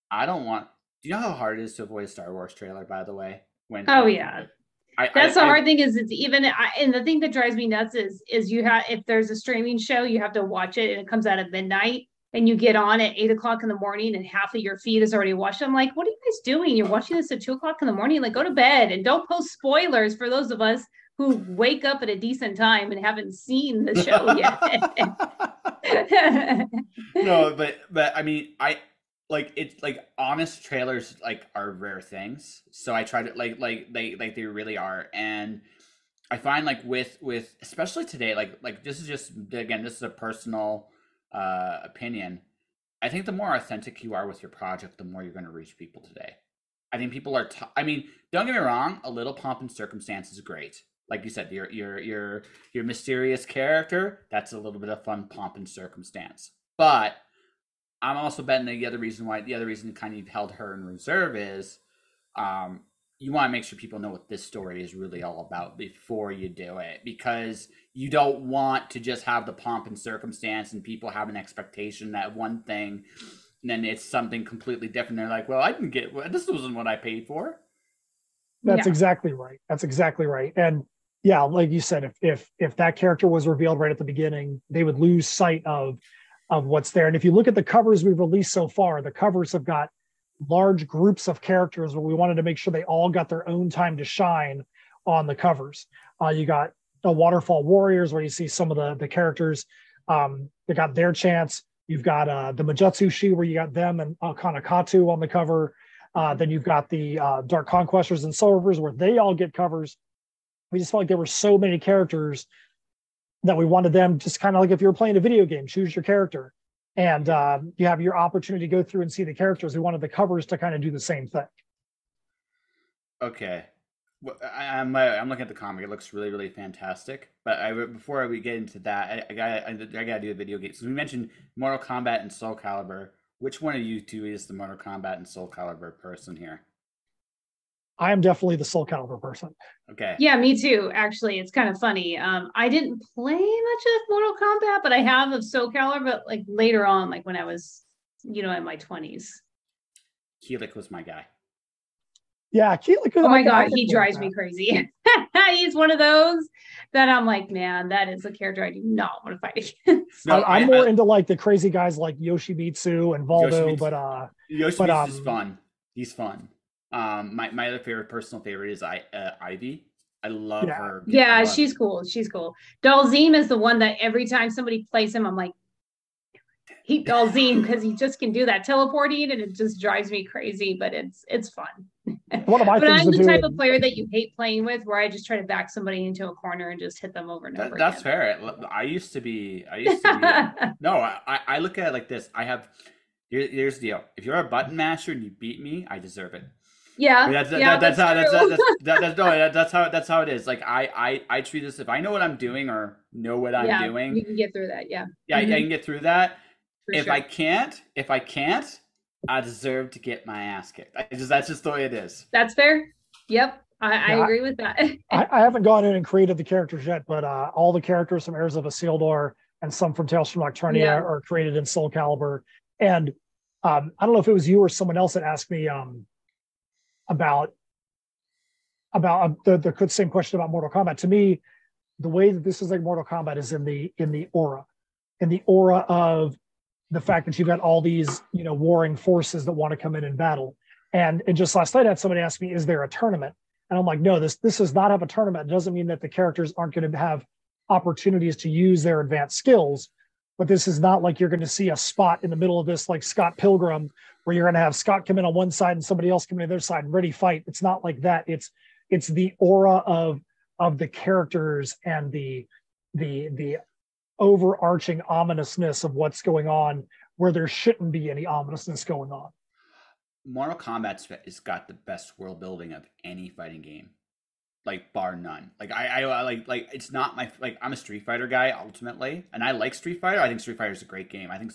i don't want do you know how hard it is to avoid a star wars trailer by the way when oh yeah I, that's I, the hard I, thing is it's even and the thing that drives me nuts is is you have if there's a streaming show you have to watch it and it comes out at midnight and you get on at eight o'clock in the morning and half of your feed is already watched. I'm like, what are you guys doing? You're watching this at two o'clock in the morning. Like, go to bed and don't post spoilers for those of us who wake up at a decent time and haven't seen the show yet. no, but but I mean, I like it's like honest trailers like are rare things. So I try to like like they like they really are and. I find like with with especially today, like like this is just again, this is a personal uh, opinion, I think the more authentic you are with your project, the more you're going to reach people today. I think people are. T- I mean, don't get me wrong. A little pomp and circumstance is great. Like you said, your your your your mysterious character. That's a little bit of fun pomp and circumstance. But I'm also betting the other reason why the other reason kind of held her in reserve is um, you want to make sure people know what this story is really all about before you do it because you don't want to just have the pomp and circumstance and people have an expectation that one thing and then it's something completely different. They're like well i didn't get this wasn't what i paid for. That's yeah. exactly right. That's exactly right. And yeah like you said if if if that character was revealed right at the beginning they would lose sight of of what's there and if you look at the covers we've released so far the covers have got large groups of characters where we wanted to make sure they all got their own time to shine on the covers. Uh, you got the Waterfall Warriors, where you see some of the the characters. Um, they got their chance. You've got uh, the Majutsu where you got them and uh, Kanakatu on the cover. Uh, then you've got the uh, Dark Conquestors and Soul where they all get covers. We just felt like there were so many characters that we wanted them just kind of like if you were playing a video game, choose your character, and uh, you have your opportunity to go through and see the characters. We wanted the covers to kind of do the same thing. Okay, well, I, am I'm, uh, I'm looking at the comic. It looks really really fantastic. But I before we get into that, I, I got I, I got to do a video game. So we mentioned Mortal Kombat and Soul Calibur. Which one of you two is the Mortal Kombat and Soul Calibur person here? I am definitely the Soul Calibur person. Okay. Yeah, me too. Actually, it's kind of funny. Um, I didn't play much of Mortal Kombat, but I have of Soul Calibur, but like later on, like when I was, you know, in my twenties. Kilik was my guy. Yeah, Kilik. Oh my god, he drives me crazy. He's one of those that I'm like, man, that is a character I do not want to fight against. No, I, am more I, into like the crazy guys like Yoshimitsu and Voldo, Yoshimitsu, but uh, Yoshimitsu's but, um, fun. He's fun. Um, my, my other favorite personal favorite is I uh, Ivy. I love yeah. her. Yeah, love she's her. cool. She's cool. Dhalsim is the one that every time somebody plays him, I'm like, he Dhalsim because he just can do that teleporting and it just drives me crazy, but it's it's fun. One of my but I'm the type of player that you hate playing with, where I just try to back somebody into a corner and just hit them over and that, over. That's again. fair. I used to be. I used to be. no, I, I look at it like this. I have. Here, here's the deal. If you're a button masher and you beat me, I deserve it. Yeah, that's, yeah, that, that's, that's how that's that's, that's no that's how that's how it is. Like I I I treat this if I know what I'm doing or know what I'm yeah, doing. You can get through that. Yeah. Yeah, mm-hmm. I, I, can get through that. For if sure. I can't, if I can't, I deserve to get my ass kicked. I just that's just the way it is. That's fair. Yep. I, I agree with that. I, I, haven't gone in and created the characters yet, but uh, all the characters from Heirs of Isildur and some from Tales from Nocturnia yeah. are created in Soul Calibur. And um, I don't know if it was you or someone else that asked me um, about about uh, the, the same question about Mortal Kombat. To me, the way that this is like Mortal Kombat is in the in the aura, in the aura of the fact that you've got all these you know warring forces that want to come in and battle. And and just last night, I had somebody ask me, "Is there a tournament?" And I'm like, "No, this this does not have a tournament. It doesn't mean that the characters aren't going to have opportunities to use their advanced skills." But this is not like you're going to see a spot in the middle of this like Scott Pilgrim where you're going to have Scott come in on one side and somebody else come in on the other side and ready fight. It's not like that. It's it's the aura of of the characters and the the the overarching ominousness of what's going on where there shouldn't be any ominousness going on. Mortal Kombat has got the best world building of any fighting game, like bar none. Like I, I like like it's not my like I'm a Street Fighter guy ultimately, and I like Street Fighter. I think Street Fighter is a great game. I think,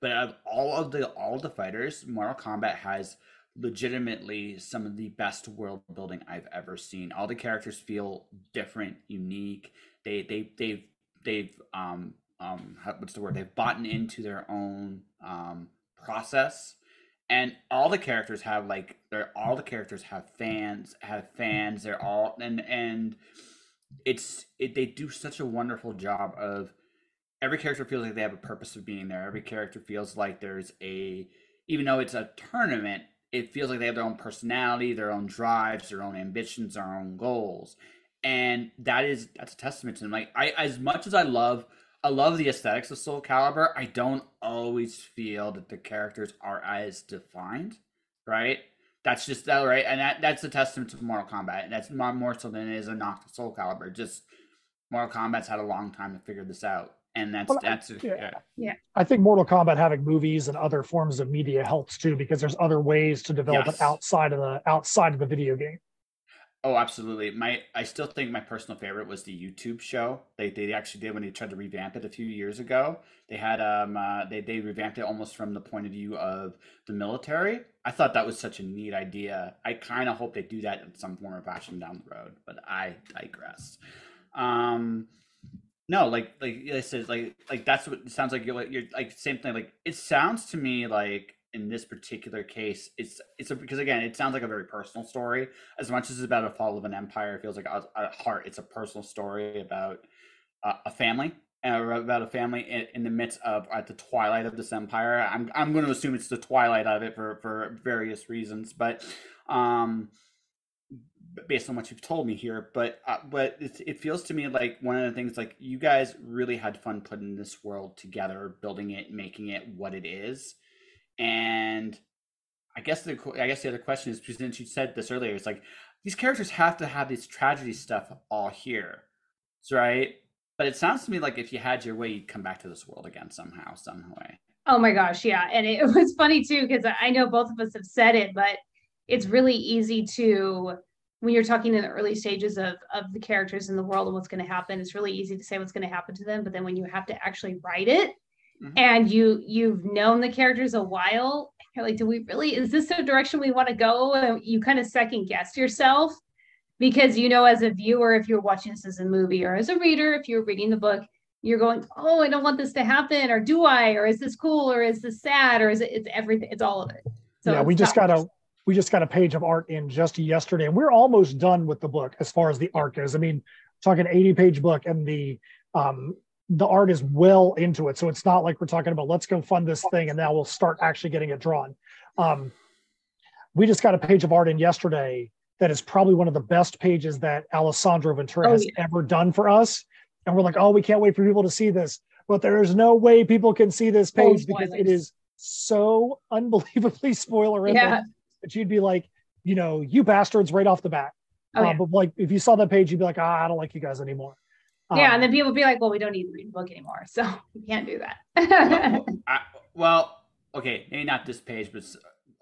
but of all of the all the fighters, Mortal Kombat has legitimately some of the best world building I've ever seen. All the characters feel different, unique. They they they've they've um um what's the word? They've bought into their own um process. And all the characters have like they're all the characters have fans, have fans, they're all and and it's it they do such a wonderful job of every character feels like they have a purpose of being there. Every character feels like there's a even though it's a tournament, it feels like they have their own personality, their own drives, their own ambitions, their own goals, and that is that's a testament to them. Like I, as much as I love, I love the aesthetics of Soul Calibur. I don't always feel that the characters are as defined, right? That's just that, right? And that that's a testament to Mortal Kombat. And that's not more so than it is a knock to Soul Calibur. Just Mortal Kombat's had a long time to figure this out and that's well, that's yeah. yeah. yeah. I think mortal kombat having movies and other forms of media helps too because there's other ways to develop yes. it outside of the outside of the video game. Oh absolutely. My i still think my personal favorite was the youtube show. They they actually did when they tried to revamp it a few years ago. They had um uh, they they revamped it almost from the point of view of the military. I thought that was such a neat idea. I kind of hope they do that in some form or fashion down the road but i digress. Um no, like like I said, like like that's what it sounds like. You're like you're like same thing. Like it sounds to me like in this particular case, it's it's a, because again, it sounds like a very personal story. As much as it's about a fall of an empire, it feels like at heart, it's a personal story about uh, a family and about a family in, in, the midst of at the twilight of this empire. I'm I'm going to assume it's the twilight of it for for various reasons, but um based on what you've told me here. But uh, but it, it feels to me like one of the things like you guys really had fun putting this world together, building it, making it what it is, and I guess the I guess the other question is because since you said this earlier, it's like these characters have to have this tragedy stuff all here, right? But it sounds to me like if you had your way, you'd come back to this world again somehow, some way. Oh my gosh, yeah. And it was funny too, because I know both of us have said it, but it's really easy to when you're talking in the early stages of of the characters in the world and what's going to happen, it's really easy to say what's going to happen to them. But then when you have to actually write it mm-hmm. and you you've known the characters a while, you're like, do we really is this the direction we want to go? And you kind of second guess yourself because you know as a viewer if you're watching this as a movie or as a reader if you're reading the book you're going oh i don't want this to happen or do i or is this cool or is this sad or is it it's everything it's all of it so yeah we just got a we just got a page of art in just yesterday and we're almost done with the book as far as the art goes i mean talking 80 page book and the um the art is well into it so it's not like we're talking about let's go fund this thing and now we'll start actually getting it drawn um we just got a page of art in yesterday that is probably one of the best pages that Alessandro Ventura oh, has yeah. ever done for us. And we're like, oh, we can't wait for people to see this. But there is no way people can see this page oh, because it is so unbelievably spoiler yeah. That you'd be like, you know, you bastards right off the bat. Oh, uh. But like, if you saw that page, you'd be like, ah, I don't like you guys anymore. Yeah, um, and then people be like, well, we don't need to read the book anymore, so we can't do that. well, I, well, okay, maybe not this page, but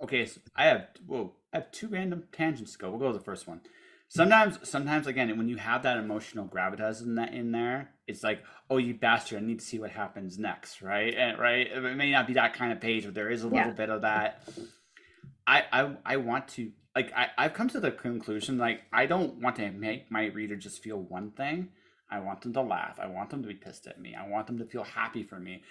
okay, so I have whoa, I have two random tangents to go. We'll go to the first one. Sometimes, sometimes again, when you have that emotional gravitas in that in there, it's like, oh, you bastard! I need to see what happens next, right? And right, it may not be that kind of page, but there is a little yeah. bit of that. I, I, I want to like I, I've come to the conclusion like I don't want to make my reader just feel one thing. I want them to laugh. I want them to be pissed at me. I want them to feel happy for me.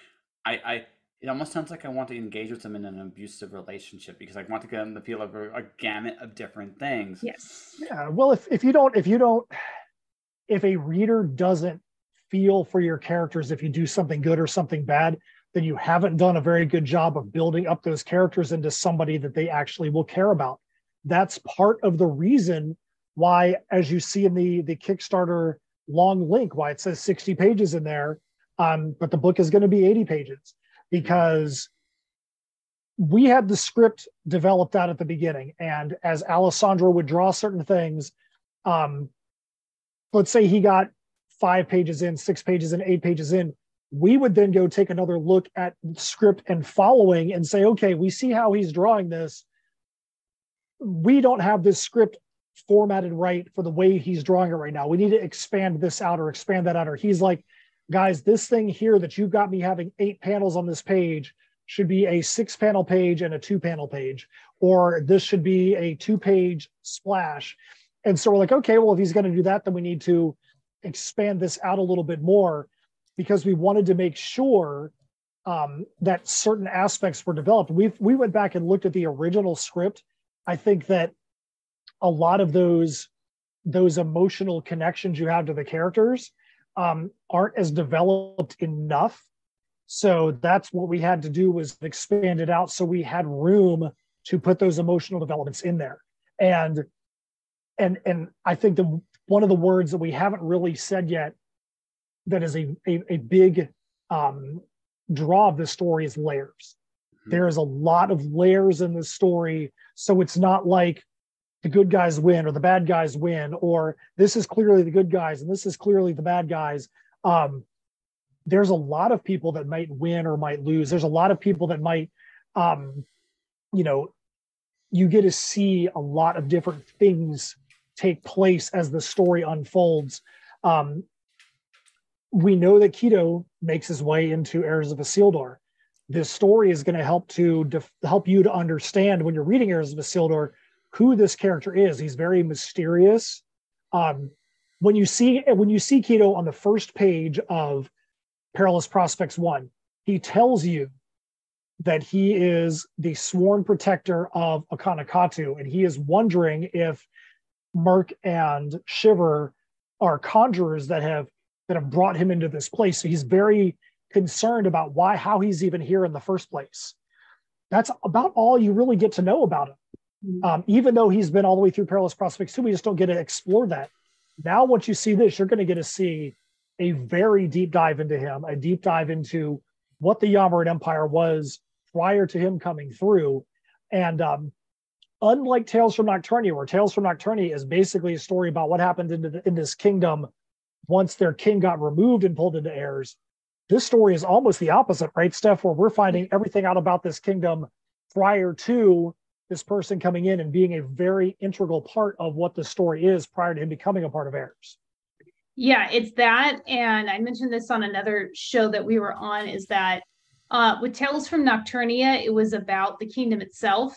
I, I it almost sounds like I want to engage with them in an abusive relationship because I want to get them to feel a, a gamut of different things. Yes. Yeah. Well, if, if you don't, if you don't, if a reader doesn't feel for your characters, if you do something good or something bad, then you haven't done a very good job of building up those characters into somebody that they actually will care about. That's part of the reason why, as you see in the the Kickstarter long link, why it says 60 pages in there, um, but the book is going to be 80 pages because we had the script developed out at the beginning. And as Alessandro would draw certain things, um, let's say he got five pages in, six pages in, eight pages in, we would then go take another look at script and following and say, okay, we see how he's drawing this. We don't have this script formatted right for the way he's drawing it right now. We need to expand this out or expand that out. Or he's like, guys, this thing here that you've got me having eight panels on this page should be a six panel page and a two panel page, or this should be a two page splash. And so we're like, okay, well, if he's going to do that, then we need to expand this out a little bit more because we wanted to make sure um, that certain aspects were developed. We we went back and looked at the original script. I think that a lot of those those emotional connections you have to the characters um, aren't as developed enough. So that's what we had to do was expand it out so we had room to put those emotional developments in there. And and and I think the one of the words that we haven't really said yet that is a a, a big um, draw of the story is layers. Mm-hmm. There is a lot of layers in this story, so it's not like the good guys win or the bad guys win or this is clearly the good guys and this is clearly the bad guys um, there's a lot of people that might win or might lose there's a lot of people that might um, you know you get to see a lot of different things take place as the story unfolds um, we know that Qido makes his way into Heirs of Isildur. This story is going to help to def- help you to understand when you're reading Heirs of Isildur who this character is. He's very mysterious. Um, when you see when you see Qido on the first page of Perilous Prospects One, he tells you that he is the sworn protector of Akanakatu, and he is wondering if Merc and Shiver are conjurers that have that have brought him into this place. So he's very concerned about why how he's even here in the first place. That's about all you really get to know about him Mm-hmm. Um, even though he's been all the way through Perilous Prospects Two, we just don't get to explore that. Now, once you see this, you're going to get to see a very deep dive into him, a deep dive into what the Yamaran Empire was prior to him coming through. And um, unlike Tales from Nocturnia, where Tales from Nocturnia is basically a story about what happened in, the, in this kingdom once their king got removed and pulled into heirs, this story is almost the opposite, right, Steph? Where we're finding everything out about this kingdom prior to this person coming in and being a very integral part of what the story is prior to him becoming a part of heirs. Yeah, it's that. And I mentioned this on another show that we were on is that uh, with Tales from Nocturnia, it was about the kingdom itself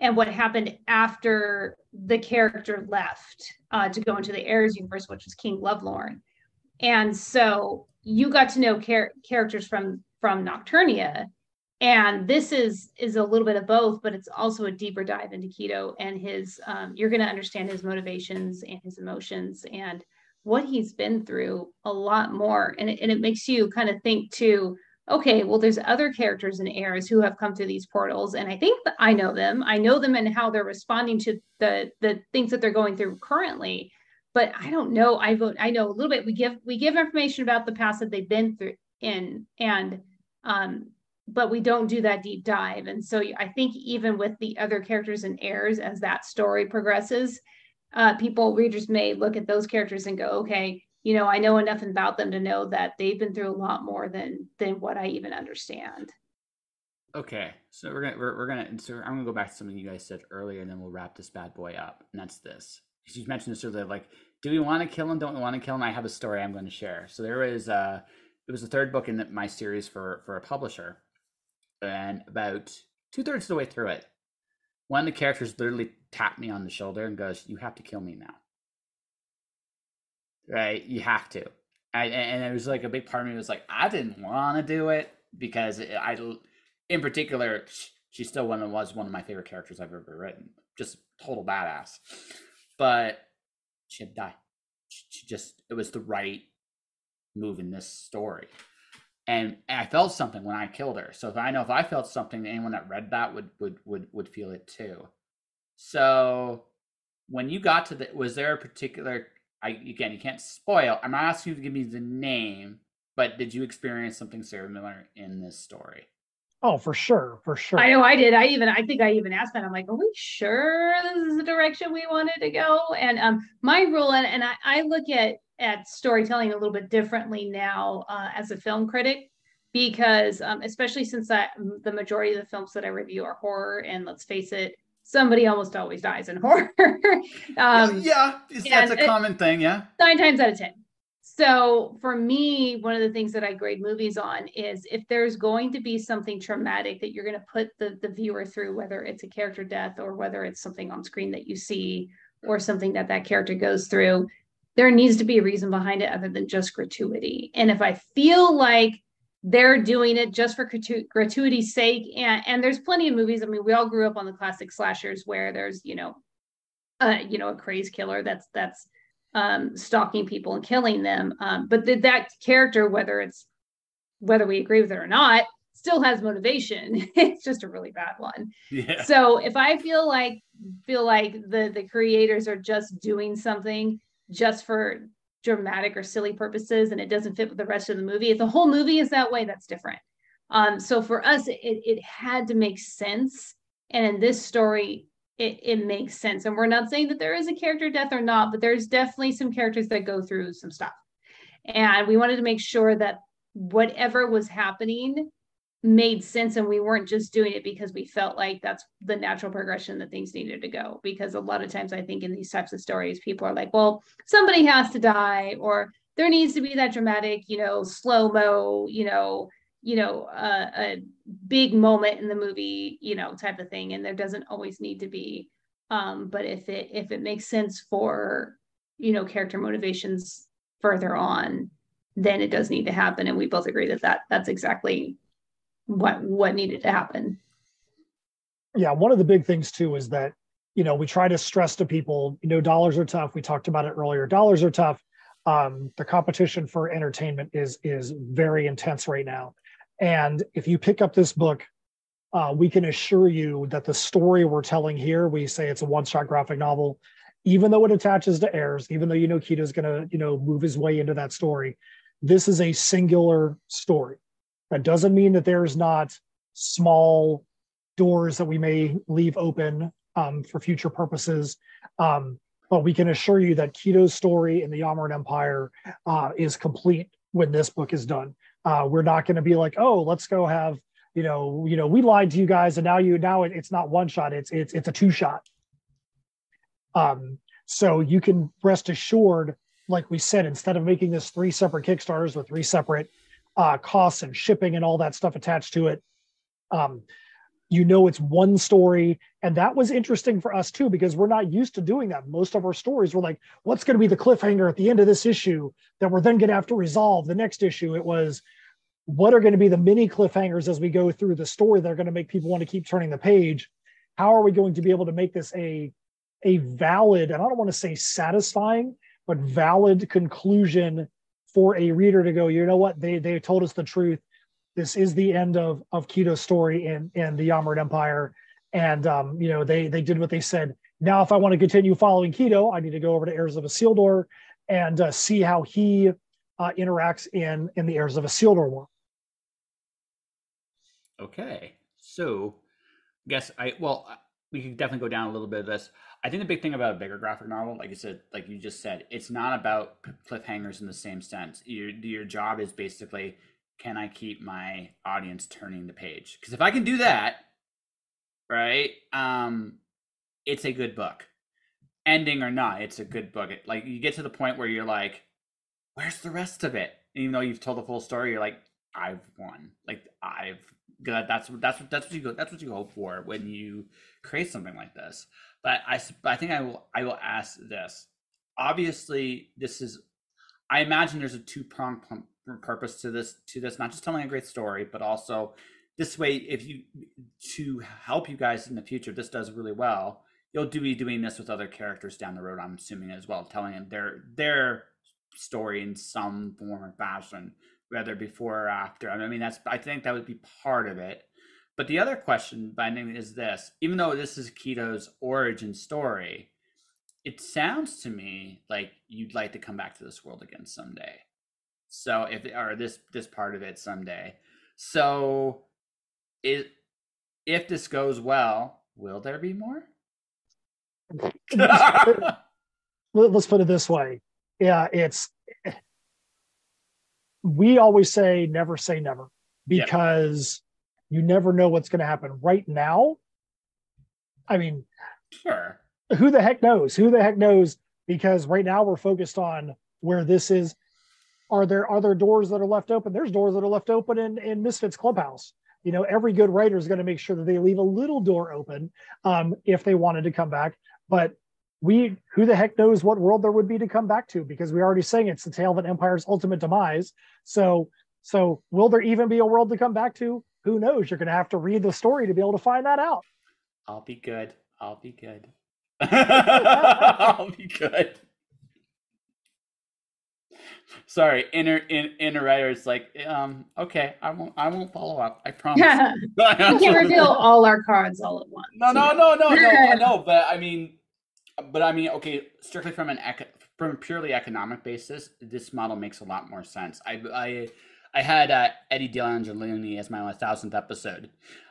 and what happened after the character left uh, to go into the heirs universe, which was King Lovelorn. And so you got to know char- characters from from Nocturnia, and this is is a little bit of both, but it's also a deeper dive into Qido and his. Um, you're going to understand his motivations and his emotions and what he's been through a lot more, and it, and it makes you kind of think too okay, well, there's other characters in heirs who have come through these portals, and I think I know them. I know them and how they're responding to the the things that they're going through currently. But I don't know. I vote. I know a little bit. We give we give information about the past that they've been through in, and um, but we don't do that deep dive. And so I think even with the other characters and heirs, as that story progresses, uh, people readers may look at those characters and go, okay, you know, I know enough about them to know that they've been through a lot more than than what I even understand. Okay, so we're gonna we're, we're gonna so I'm gonna go back to something you guys said earlier, and then we'll wrap this bad boy up. And that's this. You mentioned this earlier, like, do we want to kill him? Don't we want to kill him? I have a story I'm going to share. So there was uh, it was the third book in my series for for a publisher, and about two thirds of the way through it, one of the characters literally tapped me on the shoulder and goes, "You have to kill me now." Right? You have to. And it was like a big part of me was like, I didn't want to do it because I, in particular, she still one of, was one of my favorite characters I've ever written. Just total badass. But she had to die. She just, it was the right move in this story. And I felt something when I killed her. So if I know if I felt something, anyone that read that would would would would feel it too. So when you got to the, was there a particular I again, you can't spoil. I'm not asking you to give me the name, but did you experience something similar in this story? Oh, for sure, for sure. I know I did. I even I think I even asked that. I'm like, are we sure this is the direction we wanted to go? And um, my rule, and, and I, I look at at storytelling a little bit differently now uh, as a film critic because um, especially since I, the majority of the films that I review are horror, and let's face it, somebody almost always dies in horror. um, yeah, yeah that's a common thing. Yeah, nine times out of ten. So for me, one of the things that I grade movies on is if there's going to be something traumatic that you're going to put the, the viewer through, whether it's a character death or whether it's something on screen that you see or something that that character goes through, there needs to be a reason behind it other than just gratuity. And if I feel like they're doing it just for gratu- gratuity's sake and and there's plenty of movies. I mean we all grew up on the classic slashers where there's you know uh you know a crazed killer that's that's um stalking people and killing them. Um but th- that character whether it's whether we agree with it or not still has motivation. It's just a really bad one. Yeah. so if i feel like feel like the the creators are just doing something just for dramatic or silly purposes and it doesn't fit with the rest of the movie. If the whole movie is that way, that's different. Um, so for us, it, it had to make sense. And in this story, it, it makes sense. And we're not saying that there is a character death or not, but there's definitely some characters that go through some stuff. And we wanted to make sure that whatever was happening made sense and we weren't just doing it because we felt like that's the natural progression that things needed to go. Because a lot of times i think in these types of stories people are like well somebody has to die or there needs to be that dramatic you know slow mo you know you know uh, a big moment in the movie you know type of thing. And there doesn't always need to be. Um but if it if it makes sense for you know character motivations further on then it does need to happen. And we both agree that that that's exactly what what needed to happen. Yeah one of the big things too is that you know we try to stress to people you know dollars are tough. We talked about it earlier. Dollars are tough. Um, the competition for entertainment is is very intense right now. And if you pick up this book uh, we can assure you that the story we're telling here, we say it's a one-shot graphic novel, even though it attaches to heirs, even though you know Qido's gonna, you know, move his way into that story, this is a singular story. That doesn't mean that there's not small doors that we may leave open um, for future purposes. Um, but we can assure you that Qido's story in the Yamaran Empire uh, is complete when this book is done. Uh, we're not going to be like, oh, let's go have you know, you know, we lied to you guys, and now you now it, it's not one shot, it's it's it's a two shot. Um, so you can rest assured, like we said, instead of making this three separate Kickstarters with three separate uh, costs and shipping and all that stuff attached to it, um, you know it's one story, and that was interesting for us too because we're not used to doing that. Most of our stories were like, what's going to be the cliffhanger at the end of this issue that we're then going to have to resolve the next issue? It was what are going to be the mini cliffhangers as we go through the story that are going to make people want to keep turning the page how are we going to be able to make this a a valid and i don't want to say satisfying but valid conclusion for a reader to go you know what? They they told us the truth. This is the end of of Qido's story in in the Yamaran Empire. And um you know they they did what they said. Now if i want to continue following Kito i need to go over to heirs of Isildur and uh, see how he uh, interacts in in the heirs of Isildur world. Okay, so I guess I well we could definitely go down a little bit of this. I think the big thing about a bigger graphic novel, like you said, like you just said, it's not about cliffhangers in the same sense. Your your job is basically, can I keep my audience turning the page? Because if I can do that, right, um, it's a good book. Ending or not, it's a good book. It, like you get to the point where you're like, where's the rest of it? even though you've told the full story, you're like, I've won. Like I've good. That's that's that's what you go. That's what you hope for when you create something like this. But I I think I will I will ask this. Obviously, this is. I imagine there's a two pronged purpose to this to this. Not just telling a great story, but also this way, if you to help you guys in the future, this does really well. You'll do be doing this with other characters down the road. I'm assuming as well, telling their their story in some form or fashion whether before or after. I mean, that's I think that would be part of it. But the other question, by binding, is this: even though this is Qido's origin story, it sounds to me like you'd like to come back to this world again someday. So if or this this part of it someday. So it if this goes well, will there be more? Let's put it this way. Yeah, it's we always say never say never because you never know what's going to happen. Right now, I mean, sure. Who the heck knows? Who the heck knows? Because right now we're focused on where this is. Are there are there doors that are left open? There's doors that are left open in in Misfits Clubhouse. You know, every good writer is going to make sure that they leave a little door open um, if they wanted to come back. But we who the heck knows what world there would be to come back to because we're already saying it's the tale of an empire's ultimate demise so so will there even be a world to come back to who knows you're going to have to read the story to be able to find that out i'll be good i'll be good i'll be good sorry inner in, inner writer is like um okay i won't i won't follow up i promise yeah. we can't reveal all our cards all at once no no no no no no. know but i mean but I mean, okay, strictly from an eco- from a purely economic basis, this model makes a lot more sense. I I I had uh, Eddie DeAngelini as my 1000th episode.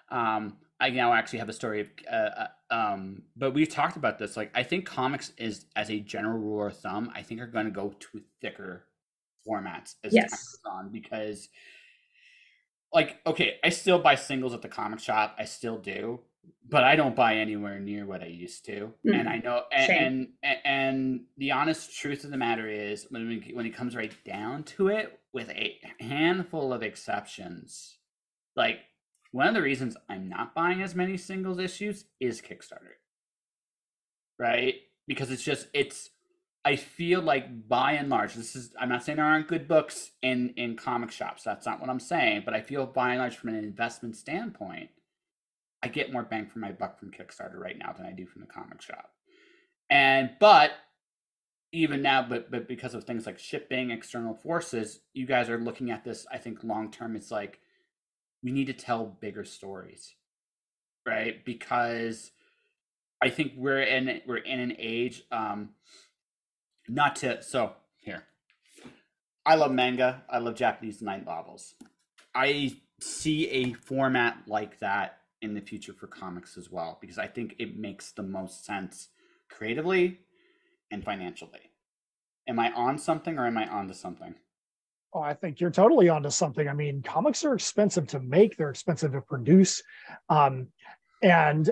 Um, I now actually have a story of, uh, uh, um, but we've talked about this. Like, I think comics is, as a general rule of thumb, I think are going to go to thicker formats as yes. time goes on because, like, okay, I still buy singles at the comic shop. I still do, but I don't buy anywhere near what I used to. Mm, and I know, and, and, and the honest truth of the matter is, when we, when it comes right down to it, with a handful of exceptions, like one of the reasons I'm not buying as many singles issues is Kickstarter, right? Because it's just it's. I feel like by and large, this is I'm not saying there aren't good books in in comic shops. That's not what I'm saying, but I feel by and large from an investment standpoint I get more bang for my buck from Kickstarter right now than I do from the comic shop. And but even now, but but because of things like shipping, external forces, you guys are looking at this. I think long term, it's like we need to tell bigger stories. right? Because I think we're in we're in an age um not to so here. I love manga. I love Japanese light novels. I see a format like that in the future for comics as well because I think it makes the most sense creatively and financially. Am I on something or am I onto something? Oh, I think you're totally onto something. I mean, comics are expensive to make, they're expensive to produce. Um, and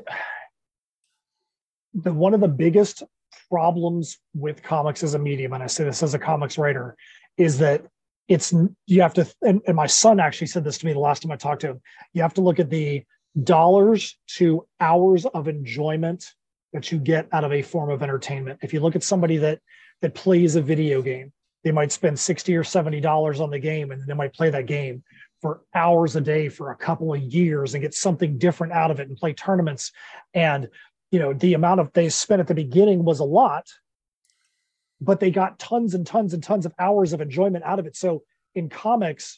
the one of the biggest problems with comics as a medium, and I say this as a comics writer, is that it's you have to and, and my son actually said this to me the last time I talked to him. You have to look at the dollars to hours of enjoyment that you get out of a form of entertainment. If you look at somebody that that plays a video game, they might spend 60 or 70 dollars on the game and they might play that game for hours a day for a couple of years and get something different out of it and play tournaments and you know the amount of they spent at the beginning was a lot but they got tons and tons and tons of hours of enjoyment out of it so in comics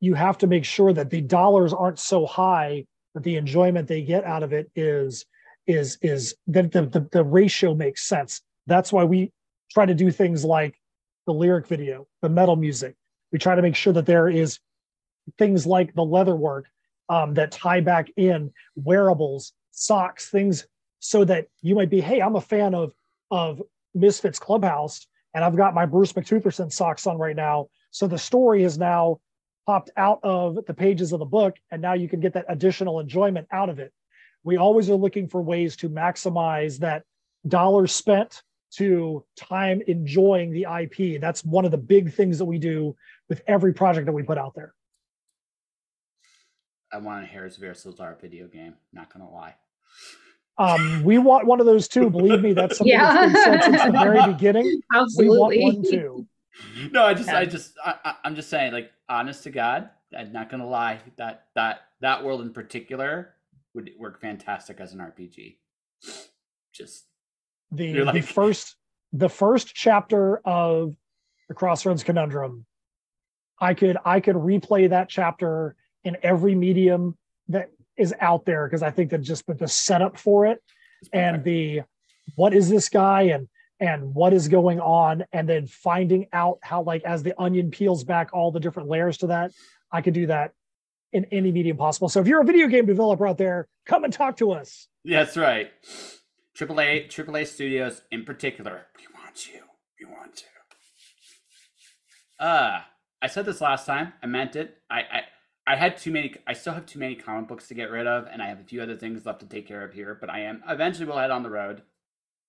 you have to make sure that the dollars aren't so high that the enjoyment they get out of it is is is that the, the, the ratio makes sense that's why we try to do things like the lyric video the metal music we try to make sure that there is things like the leather work um, that tie back in wearables socks, things so that you might be, hey, I'm a fan of of Misfits Clubhouse, and I've got my Bruce McTutherson socks on right now. So the story is now popped out of the pages of the book, and now you can get that additional enjoyment out of it. We always are looking for ways to maximize that dollars spent to time enjoying the IP. That's one of the big things that we do with every project that we put out there. I want a Harris versus Lazar video game. Not gonna lie. Um, we want one of those too. Believe me, that's something yeah. that's been said since the very beginning. Absolutely. We want one too. No, I just, yeah. I just, I, I, am just saying, like, honest to God, I'm not gonna lie. That that that world in particular would work fantastic as an RPG. Just the like... the first the first chapter of the Crossroads Conundrum. I could I could replay that chapter in every medium that is out there because I think that just but the setup for it and the what is this guy and and what is going on and then finding out how like as the onion peels back all the different layers to that i could do that in any medium possible so if you're a video game developer out there come and talk to us that's right aaa aaa studios in particular we want you we want you uh i said this last time i meant it i i I had too many. I still have too many comic books to get rid of, and I have a few other things left to take care of here. But I am eventually we'll head on the road.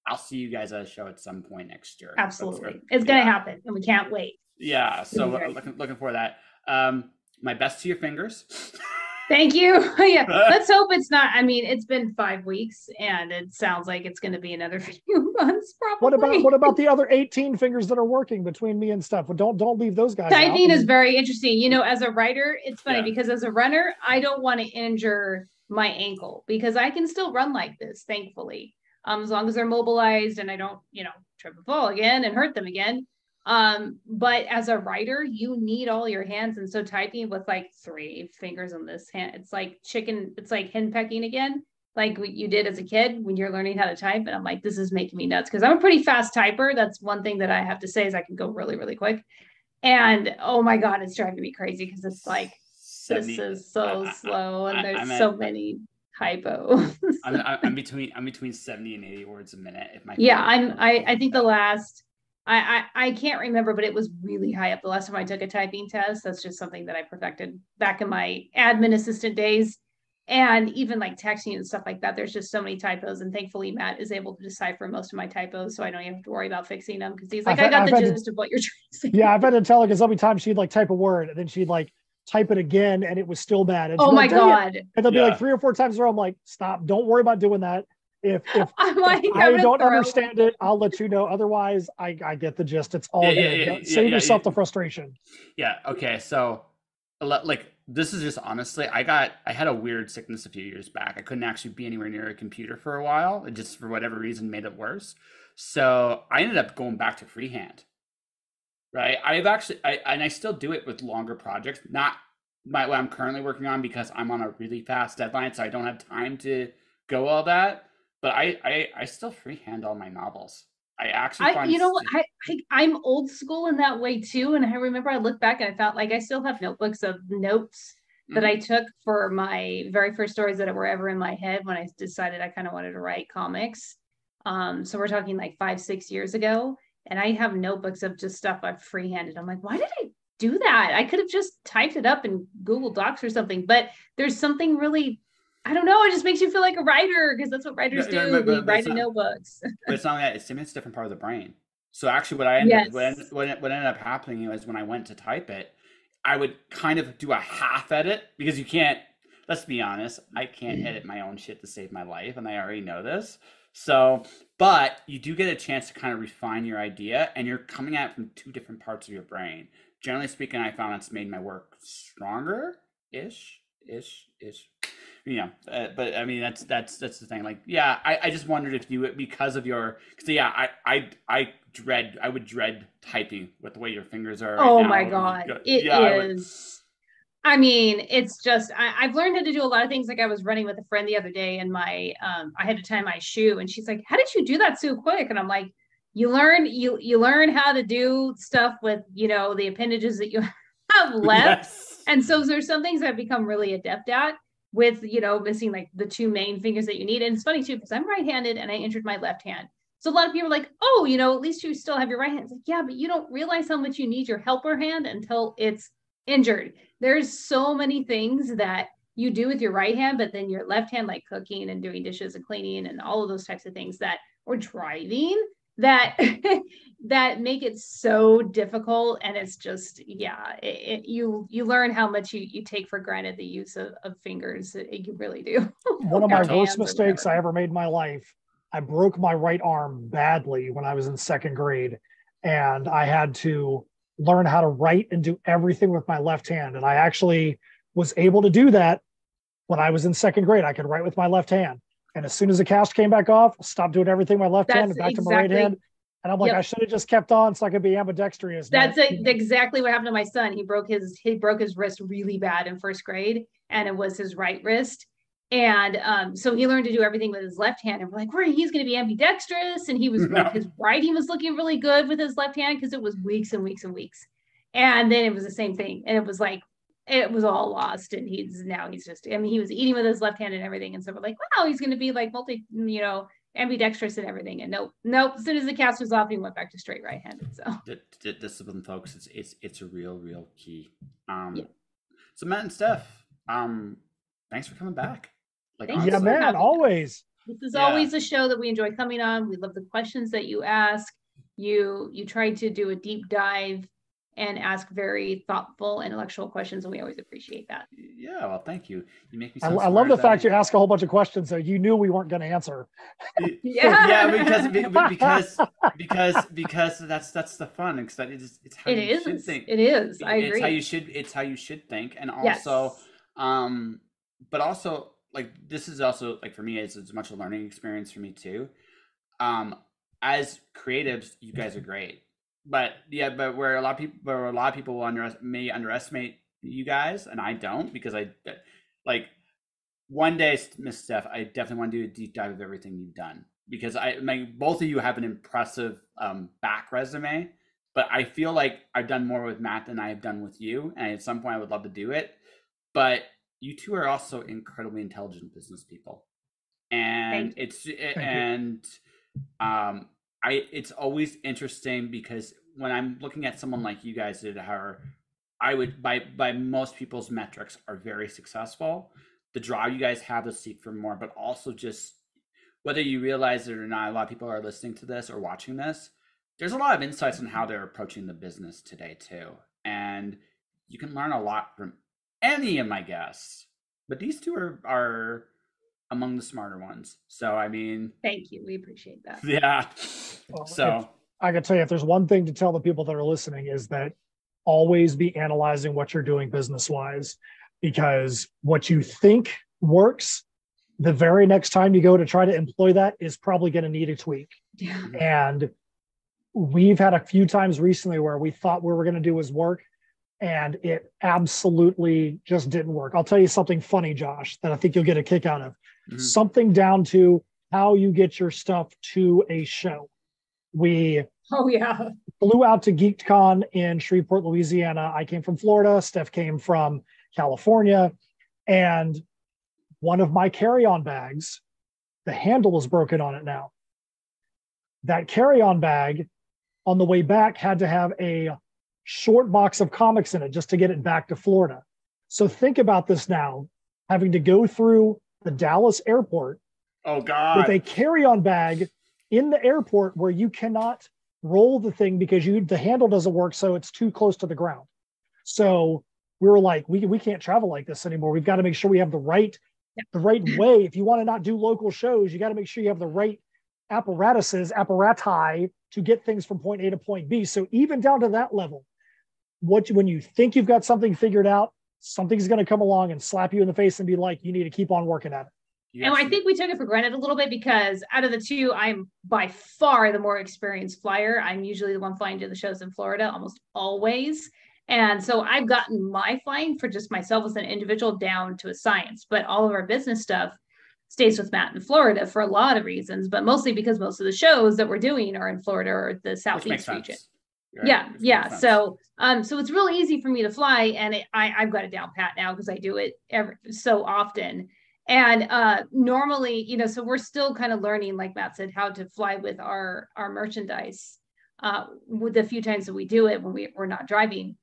I'll see you guys at a show at some point next year. Absolutely, it's gonna happen, and we can't wait. Yeah, so looking looking for that. Um, my best to your fingers. Thank you. yeah, let's hope it's not. I mean, it's been five weeks, and it sounds like it's going to be another few months. Probably. What about what about the other eighteen fingers that are working between me and stuff? Don't don't leave those guys. Typing is very interesting. You know, as a writer, it's funny yeah. because as a runner, I don't want to injure my ankle because I can still run like this. Thankfully, um, as long as they're mobilized and I don't, you know, trip and fall again and hurt them again. Um, but as a writer, you need all your hands. And so typing with like three fingers on this hand, it's like chicken, it's like hen pecking again, like what you did as a kid when you're learning how to type. And I'm like, this is making me nuts because I'm a pretty fast typer. That's one thing that I have to say is I can go really, really quick. And oh my God, it's driving me crazy because it's like 70, this is so I, slow and there's so many typos. I'm, I'm between I'm between 70 and 80 words a minute. If my yeah, I'm I, I think the last I, I, I can't remember, but it was really high up the last time I took a typing test. That's just something that I perfected back in my admin assistant days. And even like texting and stuff like that, there's just so many typos. And thankfully, Matt is able to decipher most of my typos, so I don't even have to worry about fixing them because he's like, I've I got had, the gist to, of what you're trying to say. Yeah, I've had to tell her because every time she'd like type a word and then she'd like type it again and it was still bad. And oh my like, god! It. And there'll yeah. be like three or four times in a row. I'm like, stop! Don't worry about doing that if if, like, if I don't understand it, I'll let you know. Otherwise, I, I get the gist. It's all yeah, good. Yeah, yeah, Save yourself the frustration. Yeah. Okay. So, like, this is just honestly, I got I had a weird sickness a few years back. I couldn't actually be anywhere near a computer for a while. It just for whatever reason made it worse. So I ended up going back to freehand. Right. I've actually I and I still do it with longer projects, not my what I'm currently working on because I'm on a really fast deadline, so I don't have time to go all that. But I I, I still freehand all my novels. I actually, I, you know, I, I I'm old school in that way too. And I remember I looked back and I felt like I still have notebooks of notes that I mm-hmm. took for my very first stories that were ever in my head when I decided I kind of wanted to write comics. Um, so we're talking like five, six years ago. And I have notebooks of just stuff I've freehanded. I'm like, why did I do that? I could have just typed it up in Google Docs or something. But there's something really I don't know. It just makes you feel like a writer because that's what writers do. But, but, we write in notebooks. but it's not that. It's, it's a different part of the brain. So actually, what I ended yes. what, ended, what, what ended up happening was when I went to type it, I would kind of do a half edit because you can't. Let's be honest. I can't mm. edit my own shit to save my life, and I already know this. So, but you do get a chance to kind of refine your idea, and you're coming at it from two different parts of your brain. Generally speaking, I found it's made my work stronger, ish, ish, ish you know, uh, but I mean that's that's that's the thing. Like, yeah, I, I just wondered if you because of your because yeah, I I I dread I would dread typing with the way your fingers are. Right oh now. my god, it yeah, is. I, mean, it's just I, have learned how to do a lot of things. Like I was running with a friend the other day, and my um I had to tie my shoe, and she's like, "How did you do that so quick?" And I'm like, "You learn you you learn how to do stuff with you know the appendages that you have left." Yes. And so there's some things I've become really adept at with you know missing like the two main fingers that you need and it's funny too because i'm right-handed and i injured my left hand so a lot of people are like oh you know at least you still have your right hand it's like yeah but you don't realize how much you need your helper hand until it's injured. There's so many things that you do with your right hand but then your left hand like cooking and doing dishes and cleaning and all of those types of things that or driving that that make it so difficult. And it's just yeah it, it, you you learn how much you you take for granted the use of, of fingers. It, you really do. One of my worst mistakes i ever made in my life i broke my right arm badly when i was in second grade and i had to learn how to write and do everything with my left hand and i actually was able to do that when i was in second grade i could write with my left hand and as soon as the cast came back off, stopped doing everything with my left That's hand and back exactly, to my right hand. And I'm like, yep. I should have just kept on so I could be ambidextrous. That's a, exactly what happened to my son. He broke his he broke his wrist really bad in first grade, and it was his right wrist. And um, so he learned to do everything with his left hand. And we're like, where he's going to be ambidextrous. And he was no. his writing was looking really good with his left hand because it was weeks and weeks and weeks. And then it was the same thing. And it was like it was all lost and he's now he's just i mean he was eating with his left hand and everything and so we're like wow he's going to be like multi you know ambidextrous and everything and nope nope as soon as the cast was off he went back to straight right-handed so D- d- discipline folks it's it's it's a real real key um yeah. so matt and steph um thanks for coming back like yeah man always this is yeah. always a show that we enjoy coming on we love the questions that you ask you you try to do a deep dive and ask very thoughtful, intellectual questions, and we always appreciate that. Yeah, well, thank you. You make me. I, I, love the fact you ask a whole bunch of questions that you knew we weren't going to answer. yeah, yeah, because because because because that's that's the fun. Because that is it's how it you is. should think. It is. I it's agree. how you should. It's how you should think, and also, yes. um, but also like this is also like for me, it's as much a learning experience for me too. Um, as creatives, you guys are great but yeah, but where a lot of people, where a lot of people will under, may underestimate you guys, and I don't because I like one day, Miss Steph, I definitely want to do a deep dive of everything you've done because I, my, both of you have an impressive um, back resume, but I feel like I've done more with Matt than I have done with you, and at some point I would love to do it. But you two are also incredibly intelligent business people, and it's and um I it's always interesting because when I'm looking at someone like you guys that are I would by by most people's metrics are very successful. The draw you guys have to seek for more, but also just whether you realize it or not, a lot of people are listening to this or watching this. There's a lot of insights on how they're approaching the business today too, and you can learn a lot from any of my guests. But these two are are among the smarter ones. So I mean, thank you. We appreciate that. Yeah. Well, so I can tell you, if there's one thing to tell the people that are listening, is that always be analyzing what you're doing business wise, because what you think works, the very next time you go to try to employ that is probably going to need a tweak. Yeah. Mm-hmm. And we've had a few times recently where we thought what we were going to do was work, and it absolutely just didn't work. I'll tell you something funny, Josh, that I think you'll get a kick out of. Mm-hmm. Something down to how you get your stuff to a show. We oh yeah flew out to Geek'd Con in Shreveport, Louisiana. I came from Florida. Steph came from California, and one of my carry-on bags, the handle is broken on it now. That carry-on bag, on the way back, had to have a short box of comics in it just to get it back to Florida. So think about this now, having to go through the Dallas airport Oh God! With a carry-on bag in the airport where you cannot roll the thing because you the handle doesn't work, so it's too close to the ground. So we were like, we we can't travel like this anymore. We've got to make sure we have the right the right way. If you want to not do local shows, you got to make sure you have the right apparatuses, apparati to get things from point A to point B. So even down to that level, what when you think you've got something figured out, something's going to come along and slap you in the face and be like, you need to keep on working at it. And I think we took it for granted a little bit because out of the two, I'm by far the more experienced flyer. I'm usually the one flying to the shows in Florida almost always. And so I've gotten my flying for just myself as an individual down to a science, but all of our business stuff stays with Matt in Florida for a lot of reasons, but mostly because most of the shows that we're doing are in Florida or the Southeast region. Right? Yeah, yeah. So, um, so it's real easy for me to fly, and it, I I've got it down pat now because I do it every so often and uh normally you know so we're still kind of learning like matt said how to fly with our our merchandise uh with the few times that we do it when we, we're not driving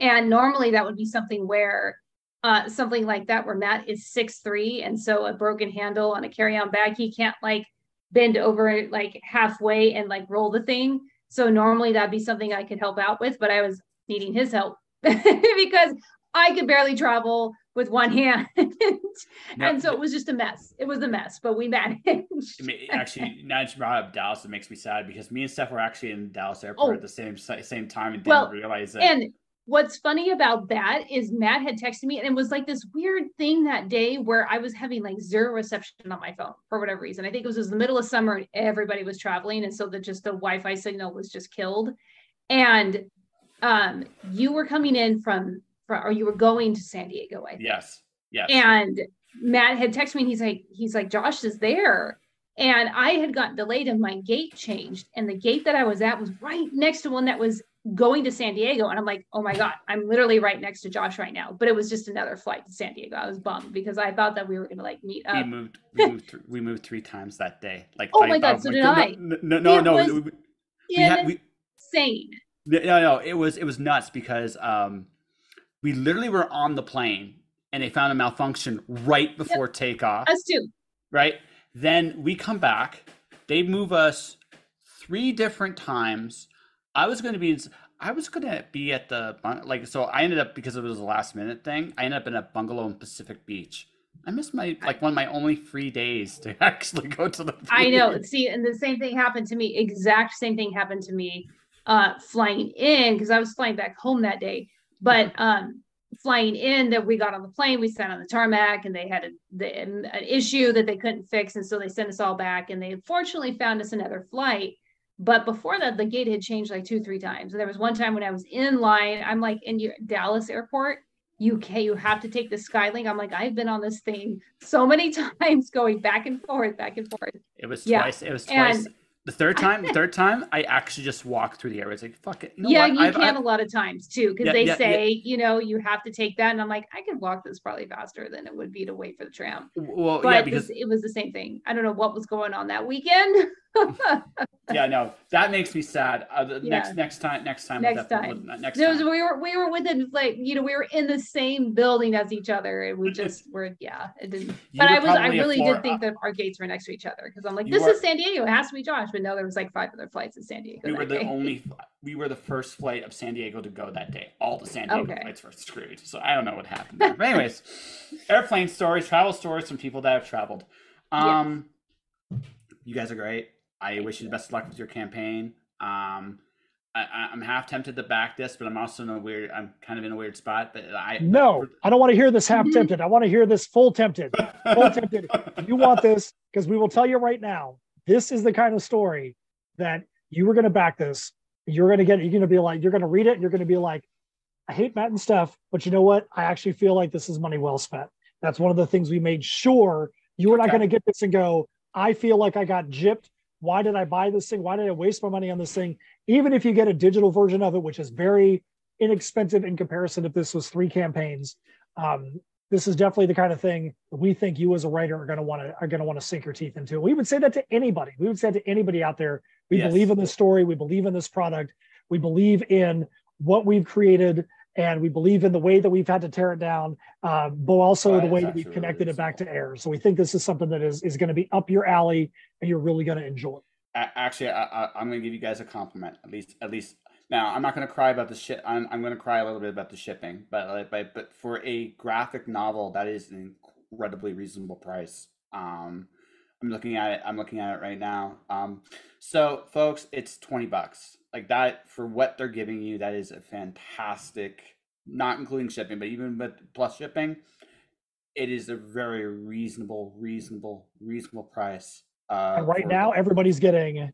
and normally that would be something where uh something like that where matt is six three and so a broken handle on a carry-on bag he can't like bend over like halfway and like roll the thing so normally that'd be something i could help out with but i was needing his help because i could barely travel with one hand. and so it was just a mess. It was a mess, but we managed. actually, now that you brought up Dallas, it makes me sad because me and Steph were actually in Dallas airport oh. at the same same time and didn't well, realize it. And what's funny about that is Matt had texted me and it was like this weird thing that day where I was having like zero reception on my phone for whatever reason. I think it was, it was the middle of summer and everybody was traveling. And so the just the Wi-Fi signal was just killed. And um, you were coming in from from, or you were going to San Diego, I think. Yes. Yes. And Matt had texted me and he's like, he's like, Josh is there. And I had gotten delayed and my gate changed. And the gate that I was at was right next to one that was going to San Diego. And I'm like, oh my God, I'm literally right next to Josh right now. But it was just another flight to San Diego. I was bummed because I thought that we were gonna like meet up. We moved we moved th- we moved three times that day. Like Oh my god, so did I. No no no, no we, we, had, we, insane. No, no, it was it was nuts because um we literally were on the plane and they found a malfunction right before yep. takeoff. Us too. Right. Then we come back. They move us three different times. I was going to be. I was going to be at the like. So I ended up because it was a last minute thing. I ended up in a bungalow in Pacific Beach. I missed my like one of my only free days to actually go to the. I know. See, and the same thing happened to me. Exact same thing happened to me uh flying in because I was flying back home that day but um, flying in, that we got on the plane, we sat on the tarmac, and they had a, the, an issue that they couldn't fix, and so they sent us all back. And they fortunately found us another flight. But before that, the gate had changed like two, three times. And there was one time when I was in line, I'm like in your Dallas airport, UK, you have to take the Skylink. I'm like, I've been on this thing so many times going back and forth, back and forth. It was yeah. twice. It was twice. And the third time, the third time, I actually just walked through the airways like fuck it. You know yeah, what? you I've, can I've, a lot of times too, because yeah, they yeah, say yeah. you know you have to take that, and I'm like I can walk this probably faster than it would be to wait for the tram. Well, but yeah, because it was the same thing. I don't know what was going on that weekend. yeah, no, that makes me sad. Uh, the yeah. Next, next time, next time, next time, next time. Was, we were we were within like you know we were in the same building as each other, and we just were yeah. It didn't. You but I was I really did think that our gates were next to each other because I'm like this is San Diego. It has to be Josh, but no, there was like five other flights in San Diego. We were the day. only. We were the first flight of San Diego to go that day. All the San Diego okay. flights were screwed. So I don't know what happened. There. But anyways, airplane stories, travel stories from people that have traveled. Um, you guys are great. I wish you the best of luck with your campaign. Um, I, am half tempted to back this, but I'm also in a weird. I'm kind of in a weird spot. But I no, I don't want to hear this half mm-hmm. tempted. I want to hear this full tempted. Full tempted. You want this because we will tell you right now. This is the kind of story that you were going to back this. You're going to get. You're going to be like. You're going to read it. You're going to be like, I hate Matt and Steph, but you know what? I actually feel like this is money well spent. That's one of the things we made sure you were not going to get this and go, I feel like I got gypped. Why did I buy this thing? Why did I waste my money on this thing? Even if you get a digital version of it, which is very inexpensive in comparison if this was three campaigns, um, this is definitely the kind of thing we think you as a writer are going to want to are going to want to sink your teeth into. We would say that to anybody. We would say to anybody out there. We yes. believe in this story. We believe in this product. We believe in what we've created and we believe in the way that we've had to tear it down, uh, but also right, the way that we've connected really it back to air. So we think this is something that is is going to be up your alley, and you're really going to enjoy. Actually, I, am going to give you guys a compliment. At least, at least now, I'm not going to cry about the shit. I'm, I'm going to cry a little bit about the shipping, but but but for a graphic novel, that is an incredibly reasonable price. Um, I'm looking at it. I'm looking at it right now. Um, so folks, it's twenty bucks like that for what they're giving you that is a fantastic not including shipping but even with plus shipping it is a very reasonable reasonable reasonable price uh, and right now everybody's getting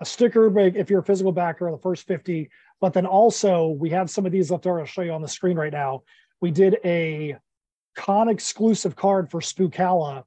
a sticker if you're a physical backer the first 50 but then also we have some of these left over i'll show you on the screen right now. We did a con exclusive card for spookala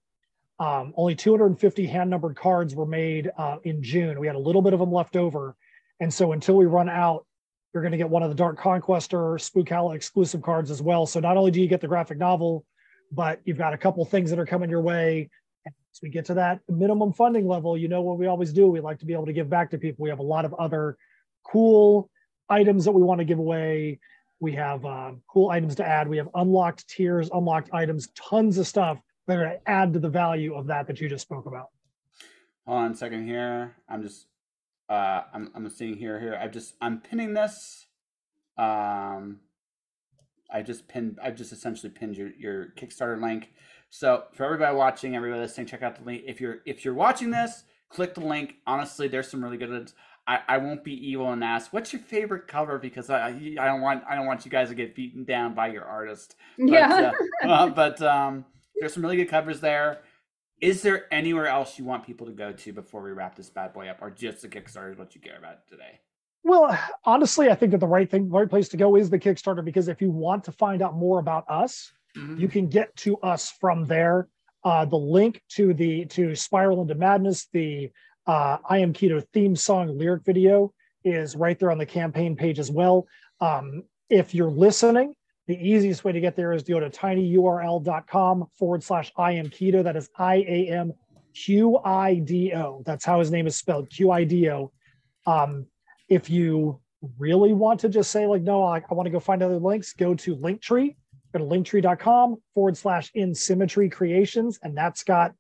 um, only 250 hand numbered cards were made uh, in june. We had a little bit of them left over and so until we run out, you're going to get one of the Dark Conquestor Spookalla exclusive cards as well. So not only do you get the graphic novel, but you've got a couple things that are coming your way. As we get to that minimum funding level, you know what we always do. We like to be able to give back to people. We have a lot of other cool items that we want to give away. We have uh, cool items to add. We have unlocked tiers, unlocked items, tons of stuff that are going to add to the value of that that you just spoke about. Hold on a second here. I'm just uh, I'm I'm seeing here here. I just I'm pinning this. Um, I just pinned. I just essentially pinned your your Kickstarter link. So for everybody watching, everybody listening, check out the link. If you're if you're watching this, click the link. Honestly, there's some really good. Ones. I, I won't be evil and ask what's your favorite cover because I I don't want I don't want you guys to get beaten down by your artist. But, yeah. uh, uh, but um, there's some really good covers there is there anywhere else you want people to go to before we wrap this bad boy up, or just the Kickstarter is what you care about today? Well, honestly, I think that the right thing, the right place to go is the Kickstarter because if you want to find out more about us, mm-hmm. you can get to us from there. Uh, the link to the to Spiral into Madness, the uh, I Am Qido theme song lyric video is right there on the campaign page as well. Um, if you're listening the easiest way to get there is to go to tinyurl.com forward slash I am Qido. That is I A M Q I D O. That's how his name is spelled Q I D O. Um, if you really want to just say, like, no, I, I want to go find other links, go to Linktree. Go to linktree.com forward slash in symmetry creations. And that's got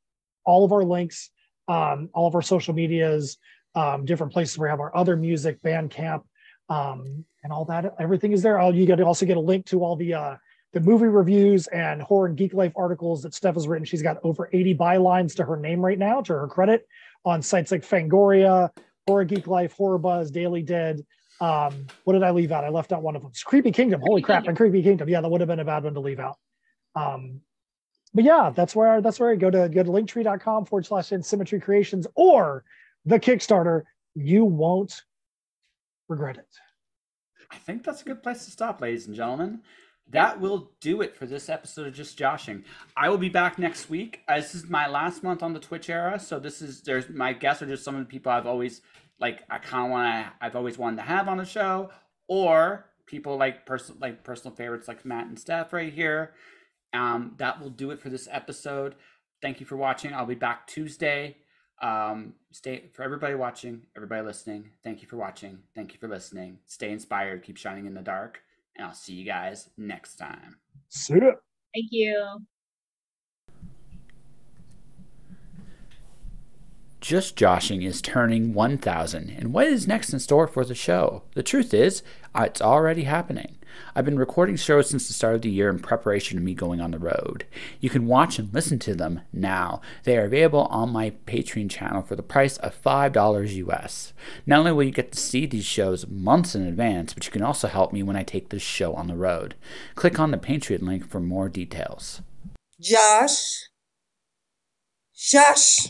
all of our links, um, all of our social medias, um, different places where we have our other music, Bandcamp, um, and all that. Everything is there. Oh, you got to also get a link to all the uh, the movie reviews and horror and geek life articles that Steph has written. She's got over 80 bylines to her name right now, to her credit, on sites like Fangoria, Horror Geek Life, Horror Buzz, Daily Dead. Um, what did I leave out? I left out one of them. It's Creepy Kingdom. Holy crap! And Creepy Kingdom. Yeah, that would have been a bad one to leave out. Um, but yeah, that's where that's where I go to go to linktree.com forward slash in symmetry creations or the Kickstarter. You won't regret it. I think that's a good place to stop, ladies and gentlemen. That will do it for this episode of Just Joshing. I will be back next week. Uh, this is my last month on the Twitch era, so this is there's my guests are just some of the people I've always like I kind of want to I've always wanted to have on the show, or people like personal like personal favorites like Matt and Steph right here. Um, that will do it for this episode. Thank you for watching. I'll be back Tuesday. Um, stay for everybody watching, everybody listening. Thank you for watching. Thank you for listening. Stay inspired. Keep shining in the dark. And I'll see you guys next time. See ya. Thank you. Just Joshing is turning 1,000, and what is next in store for the show? The truth is, uh, it's already happening. I've been recording shows since the start of the year in preparation of me going on the road. You can watch and listen to them now. They are available on my Patreon channel for the price of $5 US. Not only will you get to see these shows months in advance, but you can also help me when I take this show on the road. Click on the Patreon link for more details. Josh. Josh.